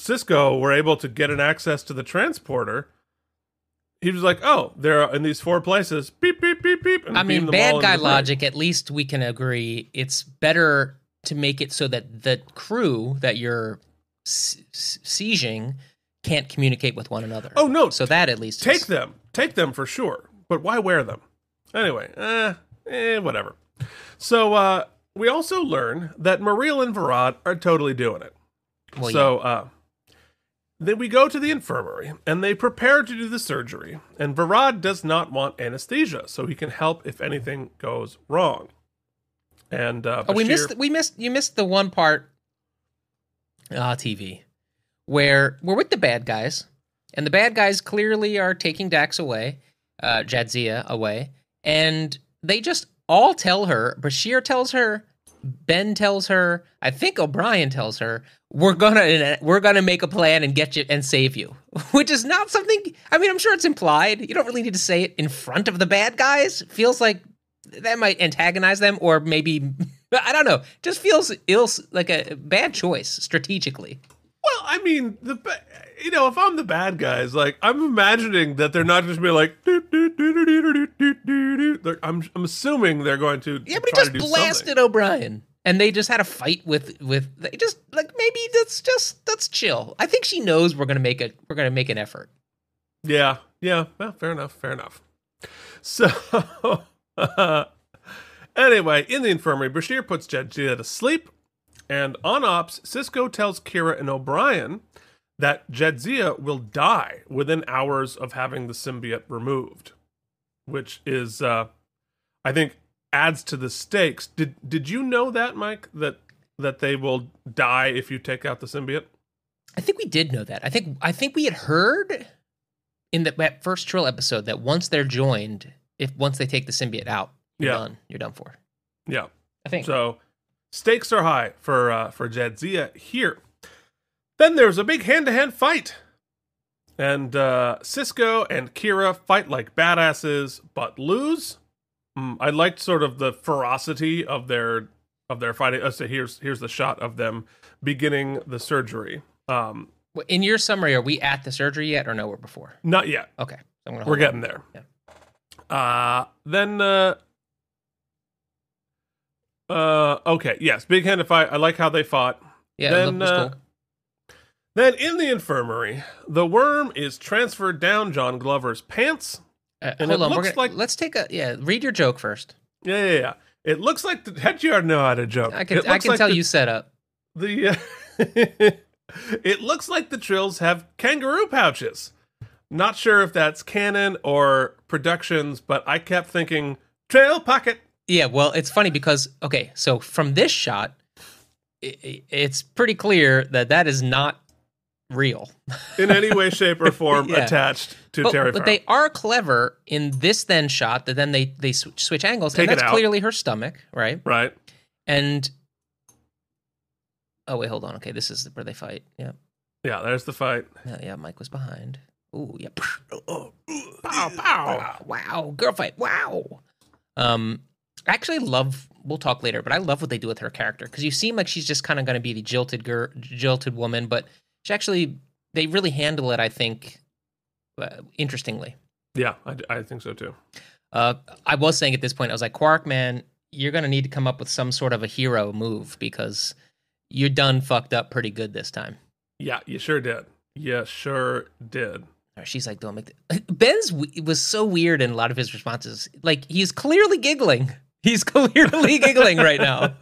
S1: Sisko were able to get an access to the transporter, he was like, "Oh, there are in these four places." Beep beep beep beep.
S2: I mean bad guy
S1: into the brain.
S2: logic at least we can agree it's better to make it so that the crew that you're sieging can't communicate with one another
S1: Oh no!
S2: so that at least
S1: take
S2: is-
S1: them, take them for sure. But why wear them? Anyway, eh, eh whatever. So uh, we also learn that Mareel and Verad are totally doing it.
S2: well,
S1: so uh, then we go to the infirmary and they prepare to do the surgery. And Verad does not want anesthesia, so he can help if anything goes wrong. And uh,
S2: Oh, we missed. We missed. You missed the one part. Ah, TV, where we're with the bad guys, and the bad guys clearly are taking Dax away, uh, Jadzia away, and they just all tell her. Bashir tells her, Ben tells her, I think O'Brien tells her, we're gonna we're gonna make a plan and get you and save you. Which is not something i mean i'm sure it's implied. You don't really need to say it in front of the bad guys. Feels like that might antagonize them or maybe i don't know. Just feels ill like a bad choice strategically.
S1: Well i mean the you know if i'm the bad guys like i'm imagining that they're not just be like I'm, I'm assuming they're going to
S2: yeah but he just blasted
S1: something.
S2: o'brien and they just had a fight with with. They just like maybe that's just that's chill. I think she knows we're gonna make a we're gonna make an effort.
S1: Yeah, yeah. Well, fair enough. Fair enough. So, anyway, in the infirmary, Bashir puts Jadzia to sleep, and on ops, Sisko tells Kira and O'Brien that Jadzia will die within hours of having the symbiote removed, which is, uh, I think, adds to the stakes. Did Did you know that, Mike? That that they will die if you take out the symbiote?
S2: I think we did know that. I think I think we had heard in the, that first Trill episode that once they're joined, if once they take the symbiote out, You're
S1: Yeah.
S2: done. You're done for.
S1: Yeah.
S2: I think.
S1: So stakes are high for uh, for Jadzia here. Then there's a big hand to hand fight. And uh, Sisko and Kira fight like badasses, but lose. Mm, I liked sort of the ferocity of their of their fighting. Uh, so here's here's the shot of them beginning the surgery. Um,
S2: In your summary, are we at the surgery yet, or no? We're before.
S1: not yet.
S2: Okay, so I'm
S1: We're getting
S2: on.
S1: there.
S2: Yeah.
S1: Uh then uh uh okay, yes, big hand fight. I like how they fought.
S2: Yeah,
S1: then uh,
S2: cool.
S1: then in the infirmary, the worm is transferred down John Glover's pants.
S2: Uh,
S1: and
S2: hold on,
S1: looks
S2: gonna,
S1: like-
S2: let's take a yeah. Read your joke first.
S1: Yeah, yeah, yeah. It looks like the how'd you already know how to joke.
S2: I can I can
S1: like
S2: tell
S1: the,
S2: you set up.
S1: the uh, It looks like the Trills have kangaroo pouches. Not sure if that's canon or productions, but I kept thinking trail pocket.
S2: Yeah, well, it's funny because okay, so from this shot, it's pretty clear that that is not real.
S1: in any way, shape, or form
S2: Yeah.
S1: attached to
S2: But,
S1: Terry
S2: but they are clever in this then shot that then they they sw- switch angles,
S1: Take
S2: and that's clearly her stomach, right?
S1: right?
S2: And oh wait, hold on. Okay, this is where they fight. Yeah,
S1: Yeah, there's the fight.
S2: yeah, yeah. Mike was behind. Ooh, yeah.
S1: Oh,
S2: Pow, pow. Wow, girl fight. Wow. Um, I actually love. We'll talk later, but I love what they do with her character because you seem like she's just kind of going to be the jilted girl, jilted woman, but she actually they really handle it. I think uh, interestingly.
S1: Yeah, I, I think so too.
S2: Uh, I was saying at this point, I was like, Quark, man, you're going to need to come up with some sort of a hero move because you're done fucked up pretty good this time.
S1: Yeah, you sure did. You sure did.
S2: She's like, don't make the... Ben's w- was so weird in a lot of his responses. Like, he's clearly giggling. He's clearly giggling right now.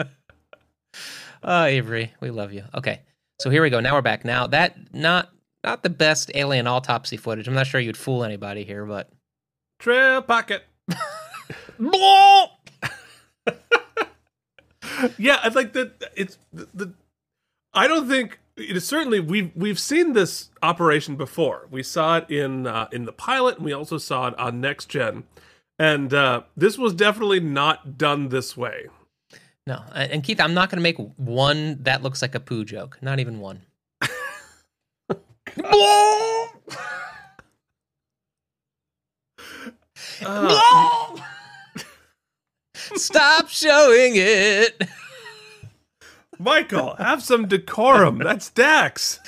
S2: Oh, Avery, we love you. Okay, so here we go. Now we're back. Now that not not the best alien autopsy footage. I'm not sure you'd fool anybody here, but
S1: Trail pocket. yeah, I like that. It's the, the. I don't think it is certainly we've we've seen this operation before. We saw it in uh, in the pilot, and we also saw it on Next Gen, and uh, this was definitely not done this way.
S2: No. And Keith, I'm not going to make one that looks like a poo joke. Not even one.
S1: Uh,
S2: Stop showing it.
S1: Michael, have some decorum. That's Dax.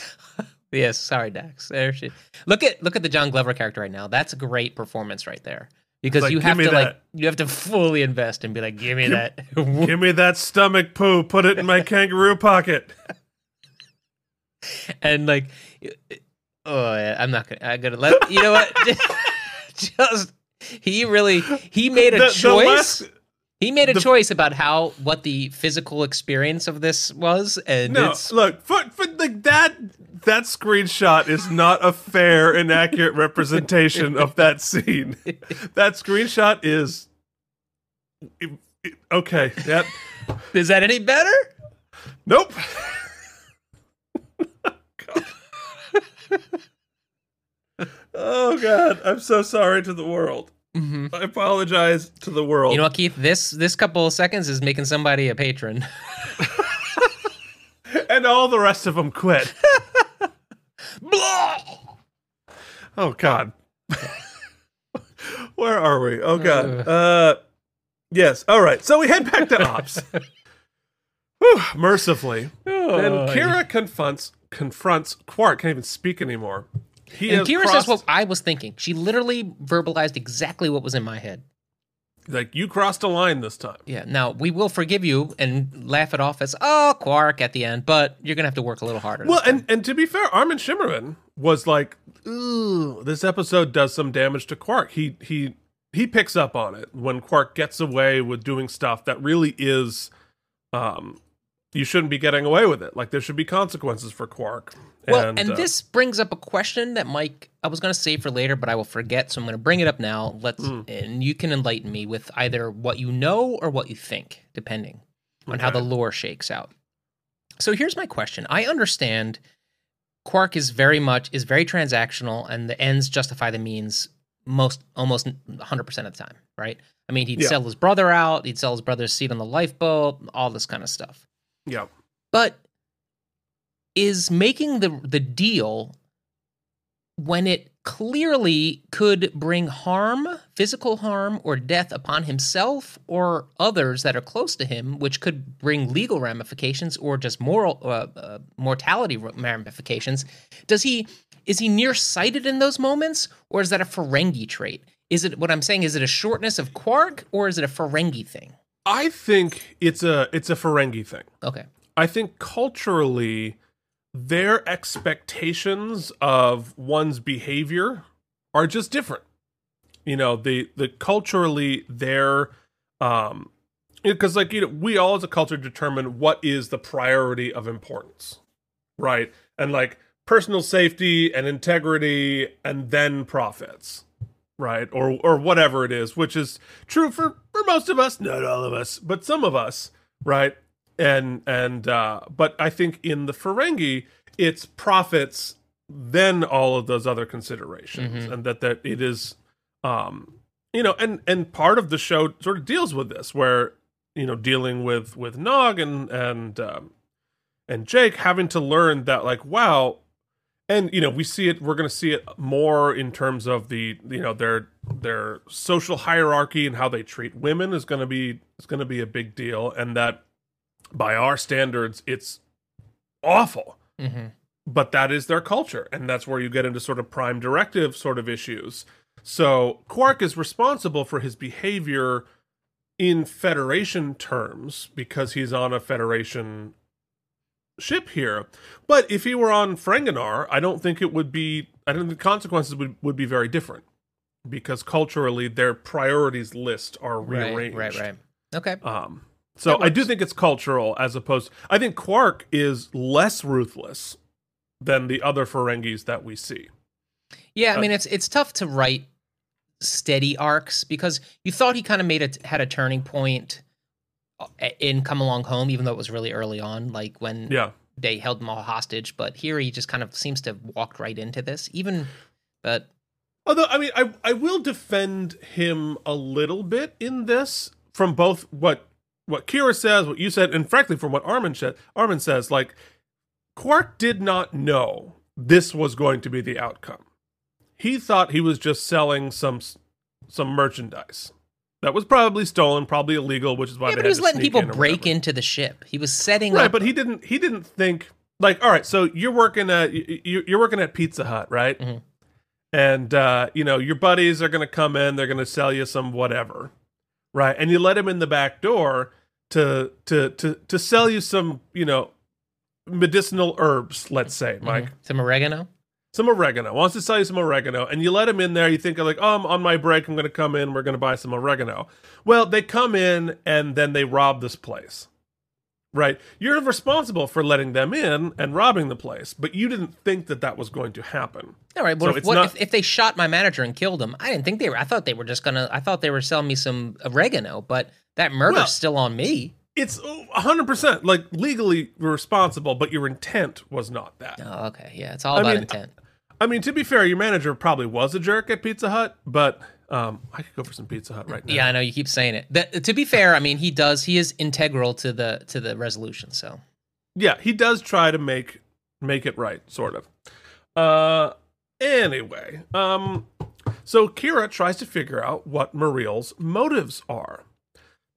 S2: Yes, sorry, Dax. There she. Look at look at the John Glover character right now. That's a great performance right there. Because
S1: Like,
S2: you have to like you have to fully invest and be like, give me that.
S1: Give me that stomach poo. Put it in my kangaroo pocket.
S2: and like, oh, yeah, I'm not gonna. I'm gonna let you know what. Just he really he made a
S1: The- the
S2: choice.
S1: last-
S2: he made a
S1: the-
S2: choice about how what the physical experience of this was, and
S1: No,
S2: it's
S1: look, for like that that screenshot is not a fair and accurate representation of that scene. That screenshot is it- it- okay. That
S2: is that any better?
S1: nope. oh god, I'm so sorry to the world.
S2: hmm
S1: I apologize to the world.
S2: You know what, Keith? This this couple of seconds is making somebody a patron.
S1: and all the rest of them quit. Oh God. Where are we? Oh God. Uh yes. All right. So we head back to ops. Whew, mercifully. Then
S2: Oh,
S1: Kira confronts confronts Quark. Can't even speak anymore. He
S2: and Kira
S1: crossed,
S2: says what I was thinking. She literally verbalized exactly what was in my head.
S1: Like you crossed a line this time.
S2: Yeah. Now we will forgive you and laugh it off as oh Quark at the end, but you're gonna have to work a little harder.
S1: Well, and and to be fair, Armin Shimerman was like, "Ooh, this episode does some damage to Quark." He he he picks up on it when Quark gets away with doing stuff that really is, um, you shouldn't be getting away with it. Like there should be consequences for Quark.
S2: well, and,
S1: uh,
S2: this brings up a question that Mike I was gonna save for later, but I will forget, so I'm gonna bring it up now. Let's
S1: Hmm.
S2: and you can enlighten me with either what you know or what you think, depending on how the lore shakes out. So here's my question. I understand Quark is very much is very transactional and the ends justify the means most almost 100% of the time, right? I mean, he'd
S1: Yeah.
S2: sell his brother out, he'd sell his brother's seat on the lifeboat, all this kind of stuff.
S1: Yeah.
S2: But is making the the deal when it clearly could bring harm, physical harm or death upon himself or others that are close to him, which could bring legal ramifications or just moral uh, uh, mortality ramifications. Does he is he nearsighted in those moments, or is that a Ferengi trait? Is it what I'm saying? Is it a shortness of Quark, or is it a Ferengi thing?
S1: I think it's a it's a Ferengi thing.
S2: Okay.
S1: I think culturally, their expectations of one's behavior are just different. You know, the the culturally their um because like you know we all as a culture determine what is the priority of importance right and like personal safety and integrity and then profits right or or whatever it is which is true for for most of us not all of us but some of us right and and uh but i think in the ferengi it's profits then all of those other considerations
S2: Mhm.
S1: and that that it is um you know and and part of the show sort of deals with this where you know dealing with with nog and and um and jake having to learn that like wow and you know we see it we're going to see it more in terms of the you know their their social hierarchy and how they treat women is going to be is going to be a big deal. And that by our standards it's awful.
S2: Mm-hmm.
S1: but that is their culture. And that's where you get into sort of prime directive sort of issues. So quark is responsible for his behavior in federation terms because he's on a federation ship here but if he were on Ferenginar, i don't think it would be i don't think the consequences would, would be very different because culturally their priorities list are
S2: Right,
S1: rearranged
S2: right, right. Okay.
S1: um, so I do think it's cultural as opposed. I think Quark is less ruthless than the other Ferengis that we see.
S2: Yeah, I
S1: Uh,
S2: mean it's it's tough to write steady arcs because you thought he kind of made it had a turning point Uh, in Come Along Home, even though it was really early on, like when
S1: Yeah,
S2: they held him all hostage. But here he just kind of seems to have walked right into this. Even, but
S1: although I mean, I I will defend him a little bit in this from both what what Kira says, what you said, and frankly from what Armin said. Armin says like Quark did not know this was going to be the outcome. He thought he was just selling some some merchandise. That was probably stolen, probably illegal, which is why
S2: yeah,
S1: they
S2: but he was
S1: to
S2: letting people
S1: in
S2: break into the ship. He was setting
S1: right
S2: up.
S1: but he didn't he didn't think like all right so you're working at you- you- you're working at pizza hut right
S2: Mhm.
S1: and uh you know your buddies are gonna come in they're gonna sell you some whatever right and you let him in the back door to to to to sell you some you know medicinal herbs let's say mike
S2: Mhm. some oregano.
S1: Some oregano wants to sell you some oregano and you let him in there you think like oh i'm on my break i'm going to come in we're going to buy some oregano well they come in and then they rob this place right you're responsible for letting them in and robbing the place but you didn't think that that was going to happen
S2: All right.
S1: So
S2: if, what,
S1: not-
S2: if, if they shot my manager and killed him? I didn't think they were. I thought they were just gonna. I thought they were selling me some oregano, but that murder's
S1: Well-
S2: still on me.
S1: It's 100% like legally responsible but your intent was not that
S2: Oh, okay. Yeah, it's all
S1: I
S2: about
S1: mean,
S2: intent.
S1: i mean to be fair your manager probably was a jerk at pizza hut but um i could go for some pizza hut right now
S2: Yeah, I know you keep saying it. That, to be fair, I mean he does. He is integral to the to the resolution. So
S1: yeah he does try to make make it right sort of uh anyway um so kira tries to figure out what mareel's motives are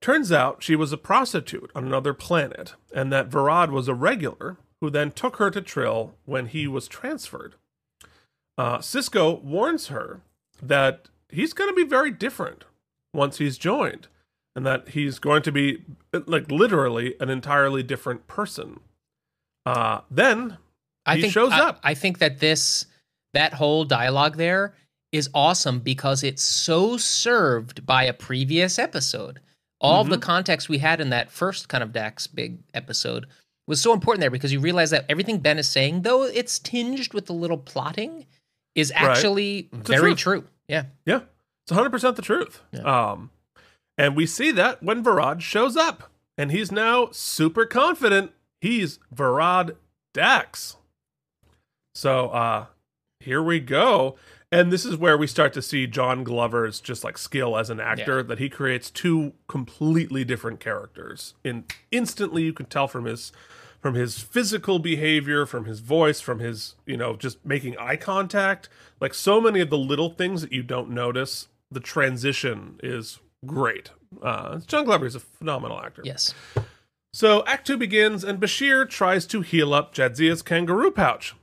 S1: turns out she was a prostitute on another planet and that verad was a regular who then took her to trill when he was transferred uh sisko warns her that he's going to be very different once he's joined and that he's going to be like literally an entirely different person. Uh, then
S2: I
S1: He
S2: think
S1: shows
S2: I-
S1: up.
S2: I think that this that whole dialogue there is awesome because it's so served by a previous episode. All of the context we had in that first kind of Dax big episode was so important there because you realize that everything Ben is saying, though it's tinged with a little plotting, is actually
S1: the
S2: very true. Yeah.
S1: yeah, it's 100% the truth. Um, and we see that when Verad shows up, and he's now super confident he's Verad Dax. So uh, here we go. And this is where we start to see John Glover's just like skill as an actor
S2: Yeah.
S1: that he creates two completely different characters. And instantly you can tell from his from his physical behavior, from his voice, from his, you know, just making eye contact, like so many of the little things that you don't notice, the transition is great. Uh, John Glover is a phenomenal actor.
S2: Yes.
S1: So Act Two begins, and Bashir tries to heal up Jadzia's kangaroo pouch.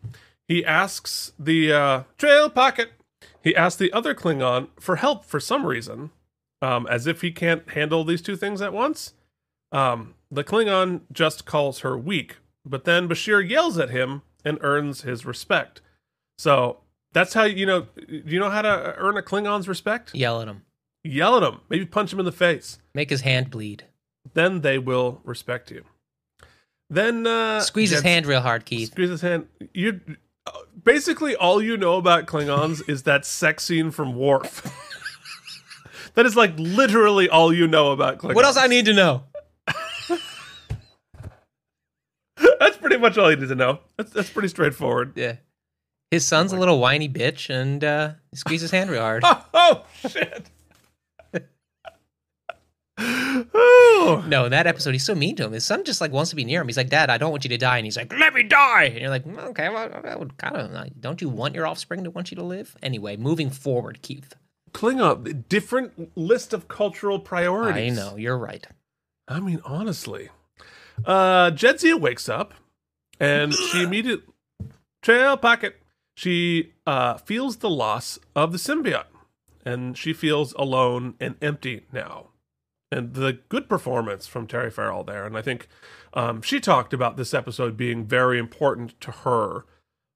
S1: He asks the uh, trail pocket. He asks the other Klingon for help for some reason, um, as if he can't handle these two things at once. Um, the Klingon just calls her weak, but then Bashir yells at him and earns his respect. So that's how you know. You know how to earn a Klingon's respect?
S2: Yell at him.
S1: Yell at him, maybe punch him in the face
S2: Make his hand bleed.
S1: then they will respect you. Then uh,
S2: Squeeze his hand real hard, Keith.
S1: Squeeze his hand. You basically all you know about Klingons is that sex scene from Worf. that is like literally all you know about Klingons.
S2: What else I need to know?
S1: That's pretty much all you need to know. That's that's pretty straightforward.
S2: Yeah. His son's a little whiny bitch, and uh, he his hand real hard.
S1: Oh, oh shit.
S2: No, in that episode, he's so mean to him. His son just like wants to be near him. He's like, "Dad, I don't want you to die," and he's like, "Let me die." And you're like, "Mm, "Okay, well, I would kind of. like, Don't you want your offspring to want you to live?" Anyway, moving forward, Keith.
S1: Klingon, different list of cultural priorities.
S2: I know you're right.
S1: I mean, honestly. Uh Jadzia wakes up and she immediately trail pocket. She uh feels the loss of the symbiote. And she feels alone and empty now. And the good performance from Terry Farrell there. And I think um she talked about this episode being very important to her.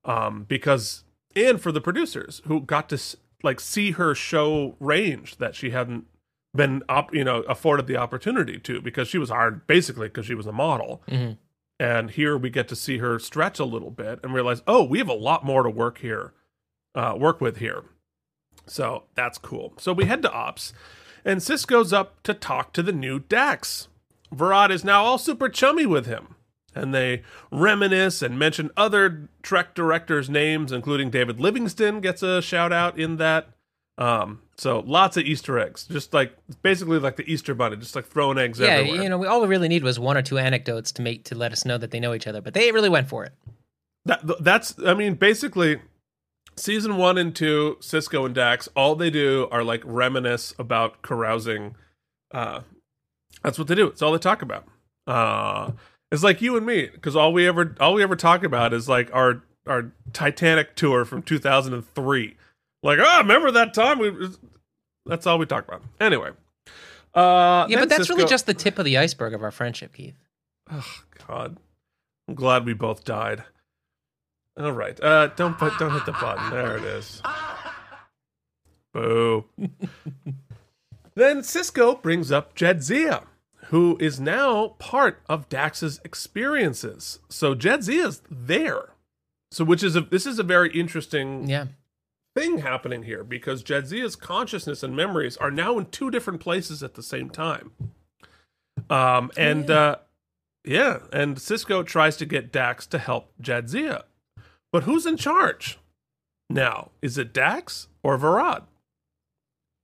S1: Um, because and for the producers who got to like see her show range that she hadn't been you know afforded the opportunity to because she was hired basically because she was a model
S2: Mhm.
S1: and here we get to see her stretch a little bit and realize oh we have a lot more to work here uh, work with here so that's cool so we head to ops and sisko's up to talk to the new dax Verad is now all super chummy with him and they reminisce and mention other trek directors names including david livingston gets a shout out in that um, so lots of Easter eggs, just like basically like the Easter bunny, just like throwing eggs
S2: Yeah,
S1: everywhere.
S2: you know, we, all we really need was one or two anecdotes to make to let us know that they know each other, but they really went for it.
S1: That that's I mean basically season 1 and 2 Sisko and Dax all they do are like reminisce about carousing uh that's what they do. It's all they talk about. Uh it's like you and me cuz all we ever all we ever talk about is like our our Titanic tour from 2003. Like, "Oh, remember that time we that's all we talk about." Anyway. Uh
S2: Yeah, but that's really just the tip of the iceberg of our friendship, Keith.
S1: Oh God, I'm glad we both died. All right, uh, don't put, don't hit the button. There it is. Boo. then Sisko brings up Jadzia, who is now part of Dax's experiences. So Jadzia's there. So which is a this is a very interesting
S2: Yeah.
S1: thing happening here because Jadzia's consciousness and memories are now in two different places at the same time. Um, and
S2: Yeah.
S1: uh, yeah, and Sisko tries to get Dax to help Jadzia, but who's in charge now? Is it Dax or Verad?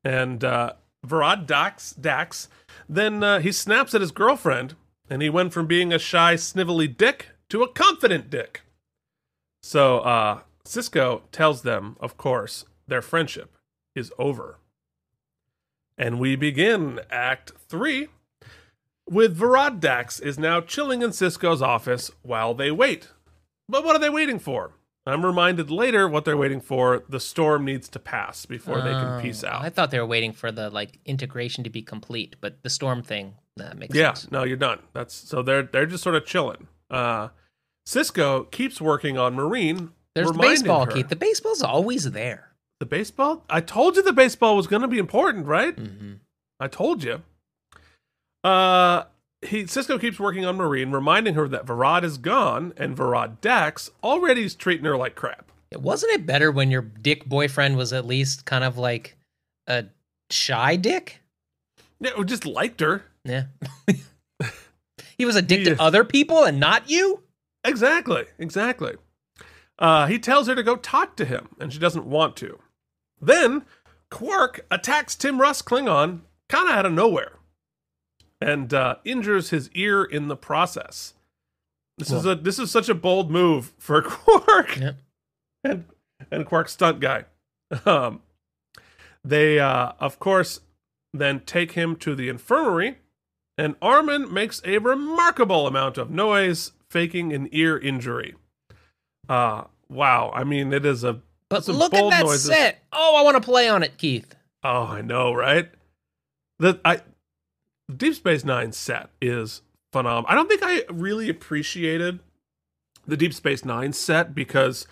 S1: And uh, Verad Dax Dax, then uh, he snaps at his girlfriend, and he went from being a shy, snivelly dick to a confident dick. So uh, Sisko tells them, of course, their friendship is over. And we begin Act 3 with Verad Dax is now chilling in Sisko's office while they wait. But what are they waiting for? I'm reminded later what they're waiting for. The storm needs to pass before they can
S2: Oh,
S1: peace out.
S2: I thought they were waiting for the like integration to be complete, but the storm thing that makes sense.
S1: Yeah,
S2: sense.
S1: no, you're done. That's so they're they're just sort of chilling. Uh Sisko keeps working on Mareel.
S2: There's the baseball,
S1: her-
S2: Keith. The baseball's always there.
S1: The baseball? I told you the baseball was going to be important, right?
S2: hmm
S1: I told you. Uh, he Sisko keeps working on Mareel, reminding her that Verad is gone, and Verad Dax already is treating her like crap.
S2: Wasn't it better when your dick boyfriend was at least kind of like a shy dick?
S1: Yeah, just liked her.
S2: Yeah. he was a dick to other people and not you?
S1: Exactly, exactly. Uh, he tells her to go talk to him, and she doesn't want to. Then Quark attacks Tim Russ Klingon kind of out of nowhere and uh, injures his ear in the process. This is a this is such a bold move for Quark
S2: Yep.
S1: and and Quark's stunt guy. Um, they uh, of course then take him to the infirmary, and Armin makes a remarkable amount of noise, faking an ear injury. Uh wow! I mean, it is a
S2: But
S1: Some
S2: look at that
S1: noises.
S2: set. Oh, I want to play on it, Keith.
S1: Oh, I know, right? The I Deep Space Nine set is phenomenal. I don't think I really appreciated the Deep Space Nine set because,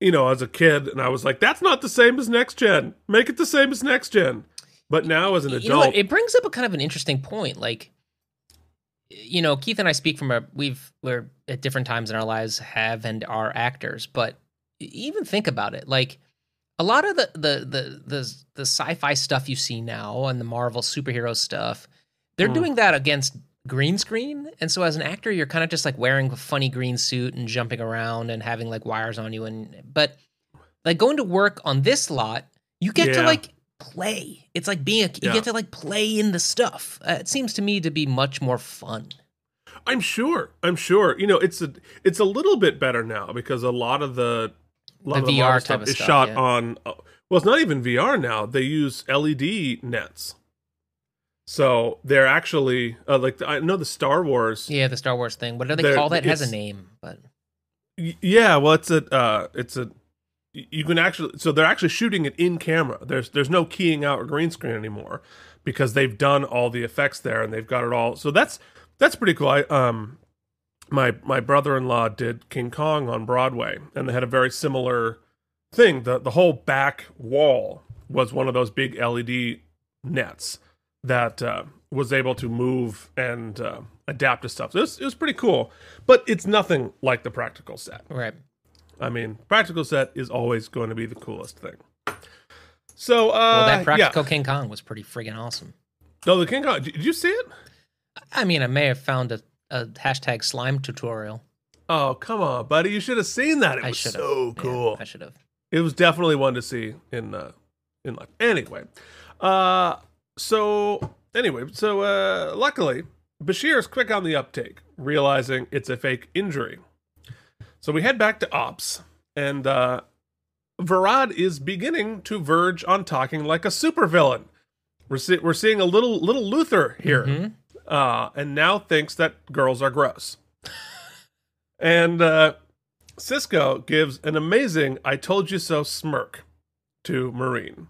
S1: you know, as a kid, and I was like, "That's not the same as Next Gen. Make it the same as Next Gen." But now, as an
S2: you
S1: adult,
S2: It brings up a kind of an interesting point. Like, you know, Keith and I speak from a we've we're at different times in our lives have and are actors, but even think about it. Like, a lot of the the the the, the sci-fi stuff you see now and the Marvel superhero stuff, they're
S1: Mm.
S2: doing that against green screen, and so as an actor, you're kind of just like wearing a funny green suit and jumping around and having like wires on you, and but like going to work on this lot, you get to like play. It's like being a you
S1: Yeah.
S2: get to like play in the stuff. Uh, it seems to me to be much more fun.
S1: I'm sure. I'm sure. You know, it's a it's a little bit better now because a lot of the a lot
S2: The
S1: of the
S2: VR
S1: stuff is shot
S2: yeah.
S1: on. uh, Well, it's not even VR now. They use LED nets. So they're actually uh, like I know the Star Wars.
S2: Yeah, the Star Wars thing. What do they call that? It has a name, but
S1: Yeah, well, it's a uh, it's a you can actually so they're actually shooting it in camera. There's there's no keying out or green screen anymore because they've done all the effects there and they've got it all. So that's that's pretty cool. I um my my brother-in-law did King Kong on Broadway and they had a very similar thing. The the whole back wall was one of those big LED nets that uh, was able to move and uh, adapt to stuff. So it was, it was pretty cool, but it's nothing like the practical set.
S2: right.
S1: I mean, practical set is always going to be the coolest thing. So, uh,
S2: Well, that
S1: yeah.
S2: practical King Kong was pretty friggin' awesome.
S1: No, the King Kong. Did you see it?
S2: I mean, I may have found a, a hashtag slime tutorial.
S1: Oh, come on, buddy! You should have seen that. It
S2: I
S1: was
S2: should have.
S1: so cool.
S2: I should have.
S1: it was definitely one to see in uh, in life. Anyway, uh, so anyway, so uh, luckily Bashir is quick on the uptake, realizing it's a fake injury. So we head back to ops, and uh, Verad is beginning to verge on talking like a supervillain. We're see- we're seeing a little little Luthor here,
S2: Mhm.
S1: uh, and now thinks that girls are gross. and uh, Sisko gives an amazing "I told you so" smirk to Mareel.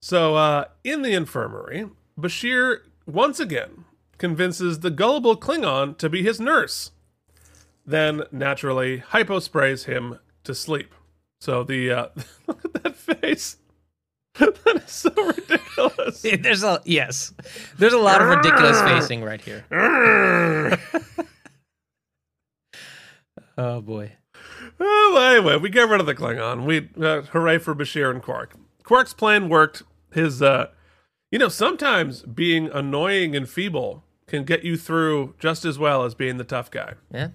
S1: So, uh, in the infirmary, Bashir once again convinces the gullible Klingon to be his nurse. Then, naturally, hyposprays him to sleep. So the uh, look at that face. that is so ridiculous.
S2: There's a yes. There's a lot of ridiculous facing right here. Oh boy.
S1: well, anyway, we get rid of the Klingon. We uh, hooray for Bashir and Quark. Quark's plan worked. His, uh, you know, sometimes being annoying and feeble can get you through just as well as being the tough guy.
S2: Yeah.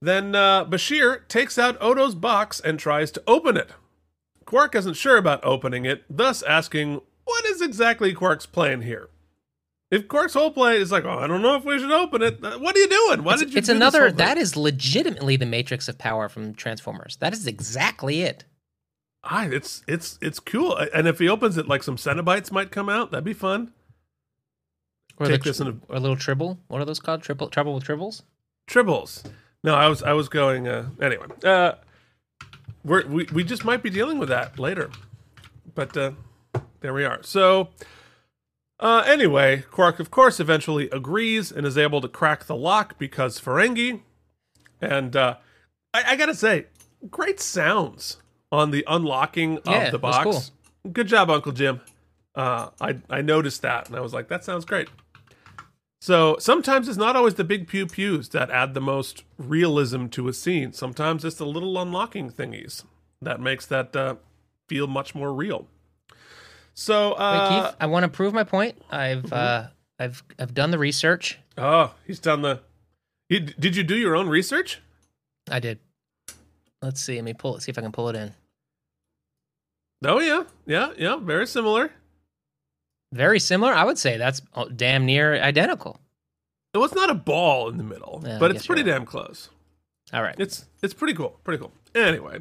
S1: Then uh, Bashir takes out Odo's box and tries to open it. Quark isn't sure about opening it, thus asking, "What is exactly Quark's plan here?" If Quark's whole plan is like, "Oh, I don't know if we should open it," what are you doing? Why
S2: It's,
S1: did you?
S2: it's
S1: do this
S2: another that is legitimately the matrix of power from Transformers. That is exactly it.
S1: Ah, it's it's it's cool. And if he opens it, like some Cenobites might come out. That'd be fun.
S2: Or
S1: Take
S2: the,
S1: this in a
S2: or a little tribble. What are those called? Triple trouble with tribbles?
S1: tribbles. No, I was I was going. Uh, anyway, uh, we're, we we just might be dealing with that later, but uh, there we are. So, uh, anyway, Quark of course eventually agrees and is able to crack the lock because Ferengi, and uh, I, I gotta say, great sounds on the unlocking
S2: Yeah,
S1: of the
S2: it was
S1: box. Good job, Uncle Jim. Uh, I I noticed that and I was like, that sounds great. So sometimes it's not always the big pew pews that add the most realism to a scene. Sometimes it's the little unlocking thingies that makes that uh, feel much more real. So,
S2: Wait,
S1: uh,
S2: Keith, I want to prove my point. I've uh, I've I've done the research.
S1: oh, he's done the. He, did you do your own research?
S2: I did. Let's see. Let me pull it. See if I can pull it in.
S1: Oh yeah, yeah, yeah. Very similar.
S2: Very similar. I would say that's uh, damn near identical.
S1: It was not a ball in the middle,
S2: Yeah,
S1: but it's pretty
S2: right.
S1: damn close.
S2: All right.
S1: It's it's pretty cool. Pretty cool. Anyway.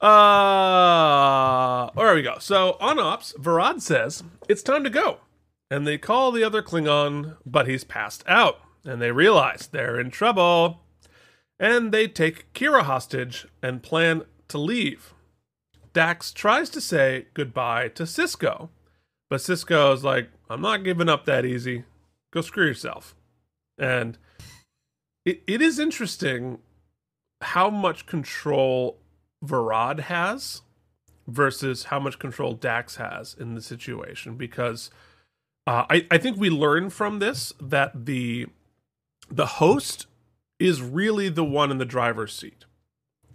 S1: Uh there we go. So on ops, Verad says it's time to go. And they call the other Klingon, but he's passed out. And they realize they're in trouble. And they take Kira hostage and plan to leave. Dax tries to say goodbye to Sisko. But Sisko's like, I'm not giving up that easy. Go screw yourself. And it, it is interesting how much control Verad has versus how much control Dax has in the situation because uh, I, I think we learn from this that the the host is really the one in the driver's seat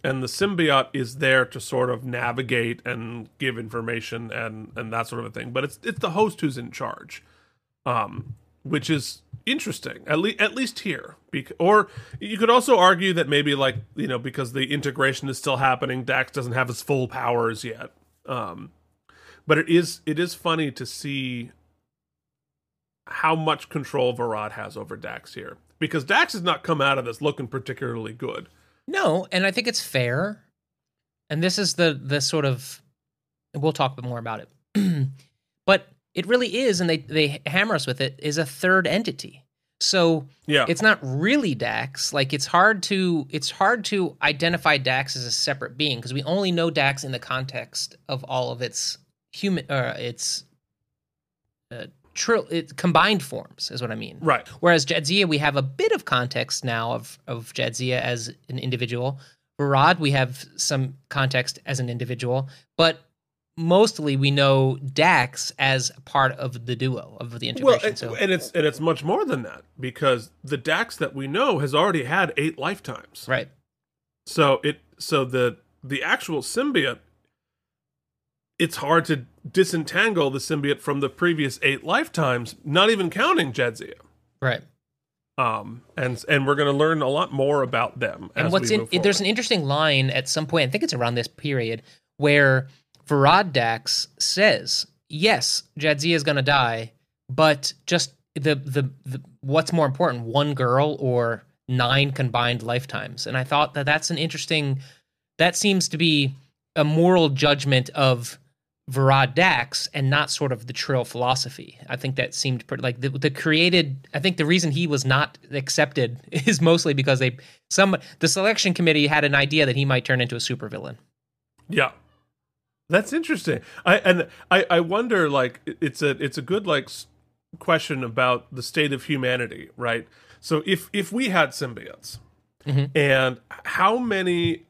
S1: and the symbiote is there to sort of navigate and give information and and that sort of a thing. But it's it's the host who's in charge um which is interesting at least at least here. Bec- or you could also argue that maybe like you know because the integration is still happening dax doesn't have his full powers yet. Um but it is it is funny to see how much control Verad has over Dax here. Because Dax has not come out of this looking particularly good.
S2: No, and I think it's fair. And this is the the sort of we'll talk a bit more about it. but it really is, and they they hammer us with it, is a third entity. So
S1: Yeah,
S2: it's not really Dax. Like it's hard to it's hard to identify Dax as a separate being because we only know Dax in the context of all of its human uh, its uh, tri- it, combined forms is what I mean.
S1: right.
S2: Whereas Jadzia, we have a bit of context now of of Jadzia as an individual. Verad, we have some context as an individual, but mostly we know Dax as part of the duo of the
S1: Well,
S2: integration.
S1: and,
S2: so
S1: and it's and it's much more than that because the Dax that we know has already had eight lifetimes.
S2: right,
S1: So it so the the actual symbiote it's hard to disentangle the symbiote from the previous eight lifetimes, not even counting Jadzia.
S2: right.
S1: Um and and we're going to learn a lot more about them
S2: And
S1: as
S2: what's in there's an interesting line at some point. I think it's around this period where Verad Dax says, "Yes, Jadzia is going to die, but just the, the the what's more important, one girl or nine combined lifetimes?" And I thought that that's an interesting. That seems to be a moral judgment of Verad Dax and not sort of the Trill philosophy. I think that seemed pretty like the, the created. I think the reason he was not accepted is mostly because they some the selection committee had an idea that he might turn into a supervillain.
S1: Yeah. That's interesting. I and I I wonder like it's a it's a good like question about the state of humanity, right? So if if we had symbiotes
S2: Mhm.
S1: and how many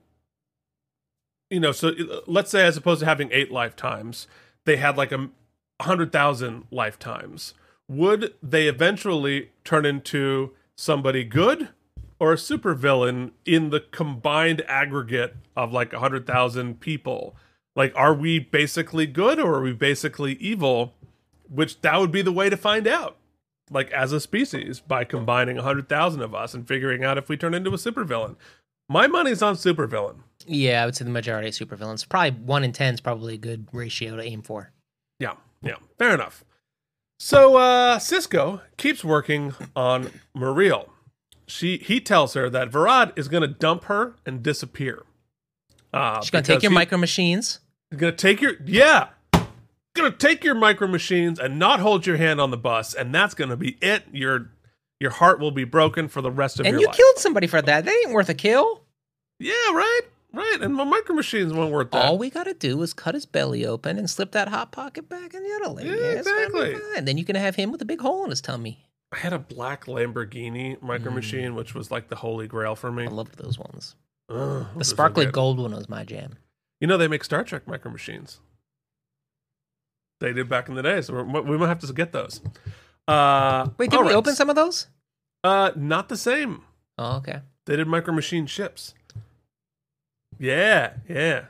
S1: you know, so uh, let's say as opposed to having 8 lifetimes, they had like a 100,000 lifetimes. Would they eventually turn into somebody good or a supervillain in the combined aggregate of like a 100,000 people? Like, are we basically good or are we basically evil? Which that would be the way to find out, like as a species, by combining a 100,000 of us and figuring out if we turn into a supervillain. My money's on supervillain.
S2: Yeah, I would say the majority of supervillains. Probably one in ten is probably a good ratio to aim for.
S1: Yeah, yeah, fair enough. So uh Sisko keeps working on Mareel. She he tells her that Verad is going to dump her and disappear. Uh,
S2: She's gonna take your
S1: he-
S2: micro machines.
S1: He's gonna take your yeah. Gonna take your micro machines and not hold your hand on the bus, and that's gonna be it. Your your heart will be broken for the rest of your.
S2: And
S1: your
S2: you
S1: life.
S2: killed somebody for that. That ain't worth a kill.
S1: yeah, right, right. And my micro machines won't worth that.
S2: All we gotta do is cut his belly open and slip that hot pocket back in the other leg.
S1: Yeah,
S2: it's
S1: exactly.
S2: fine. Then you can have him with a big hole in his tummy.
S1: I had a black Lamborghini micro
S2: Mm.
S1: machine, which was like the holy grail for me.
S2: I loved those ones.
S1: Ugh,
S2: The
S1: those are so
S2: sparkly gold one was my jam.
S1: You know they make Star Trek micro machines. They did back in the day, so we're, we might have to get those. Uh,
S2: Wait, did we
S1: right.
S2: open some of those?
S1: Uh, not the same.
S2: Oh, okay.
S1: They did micro machine ships. Yeah, yeah.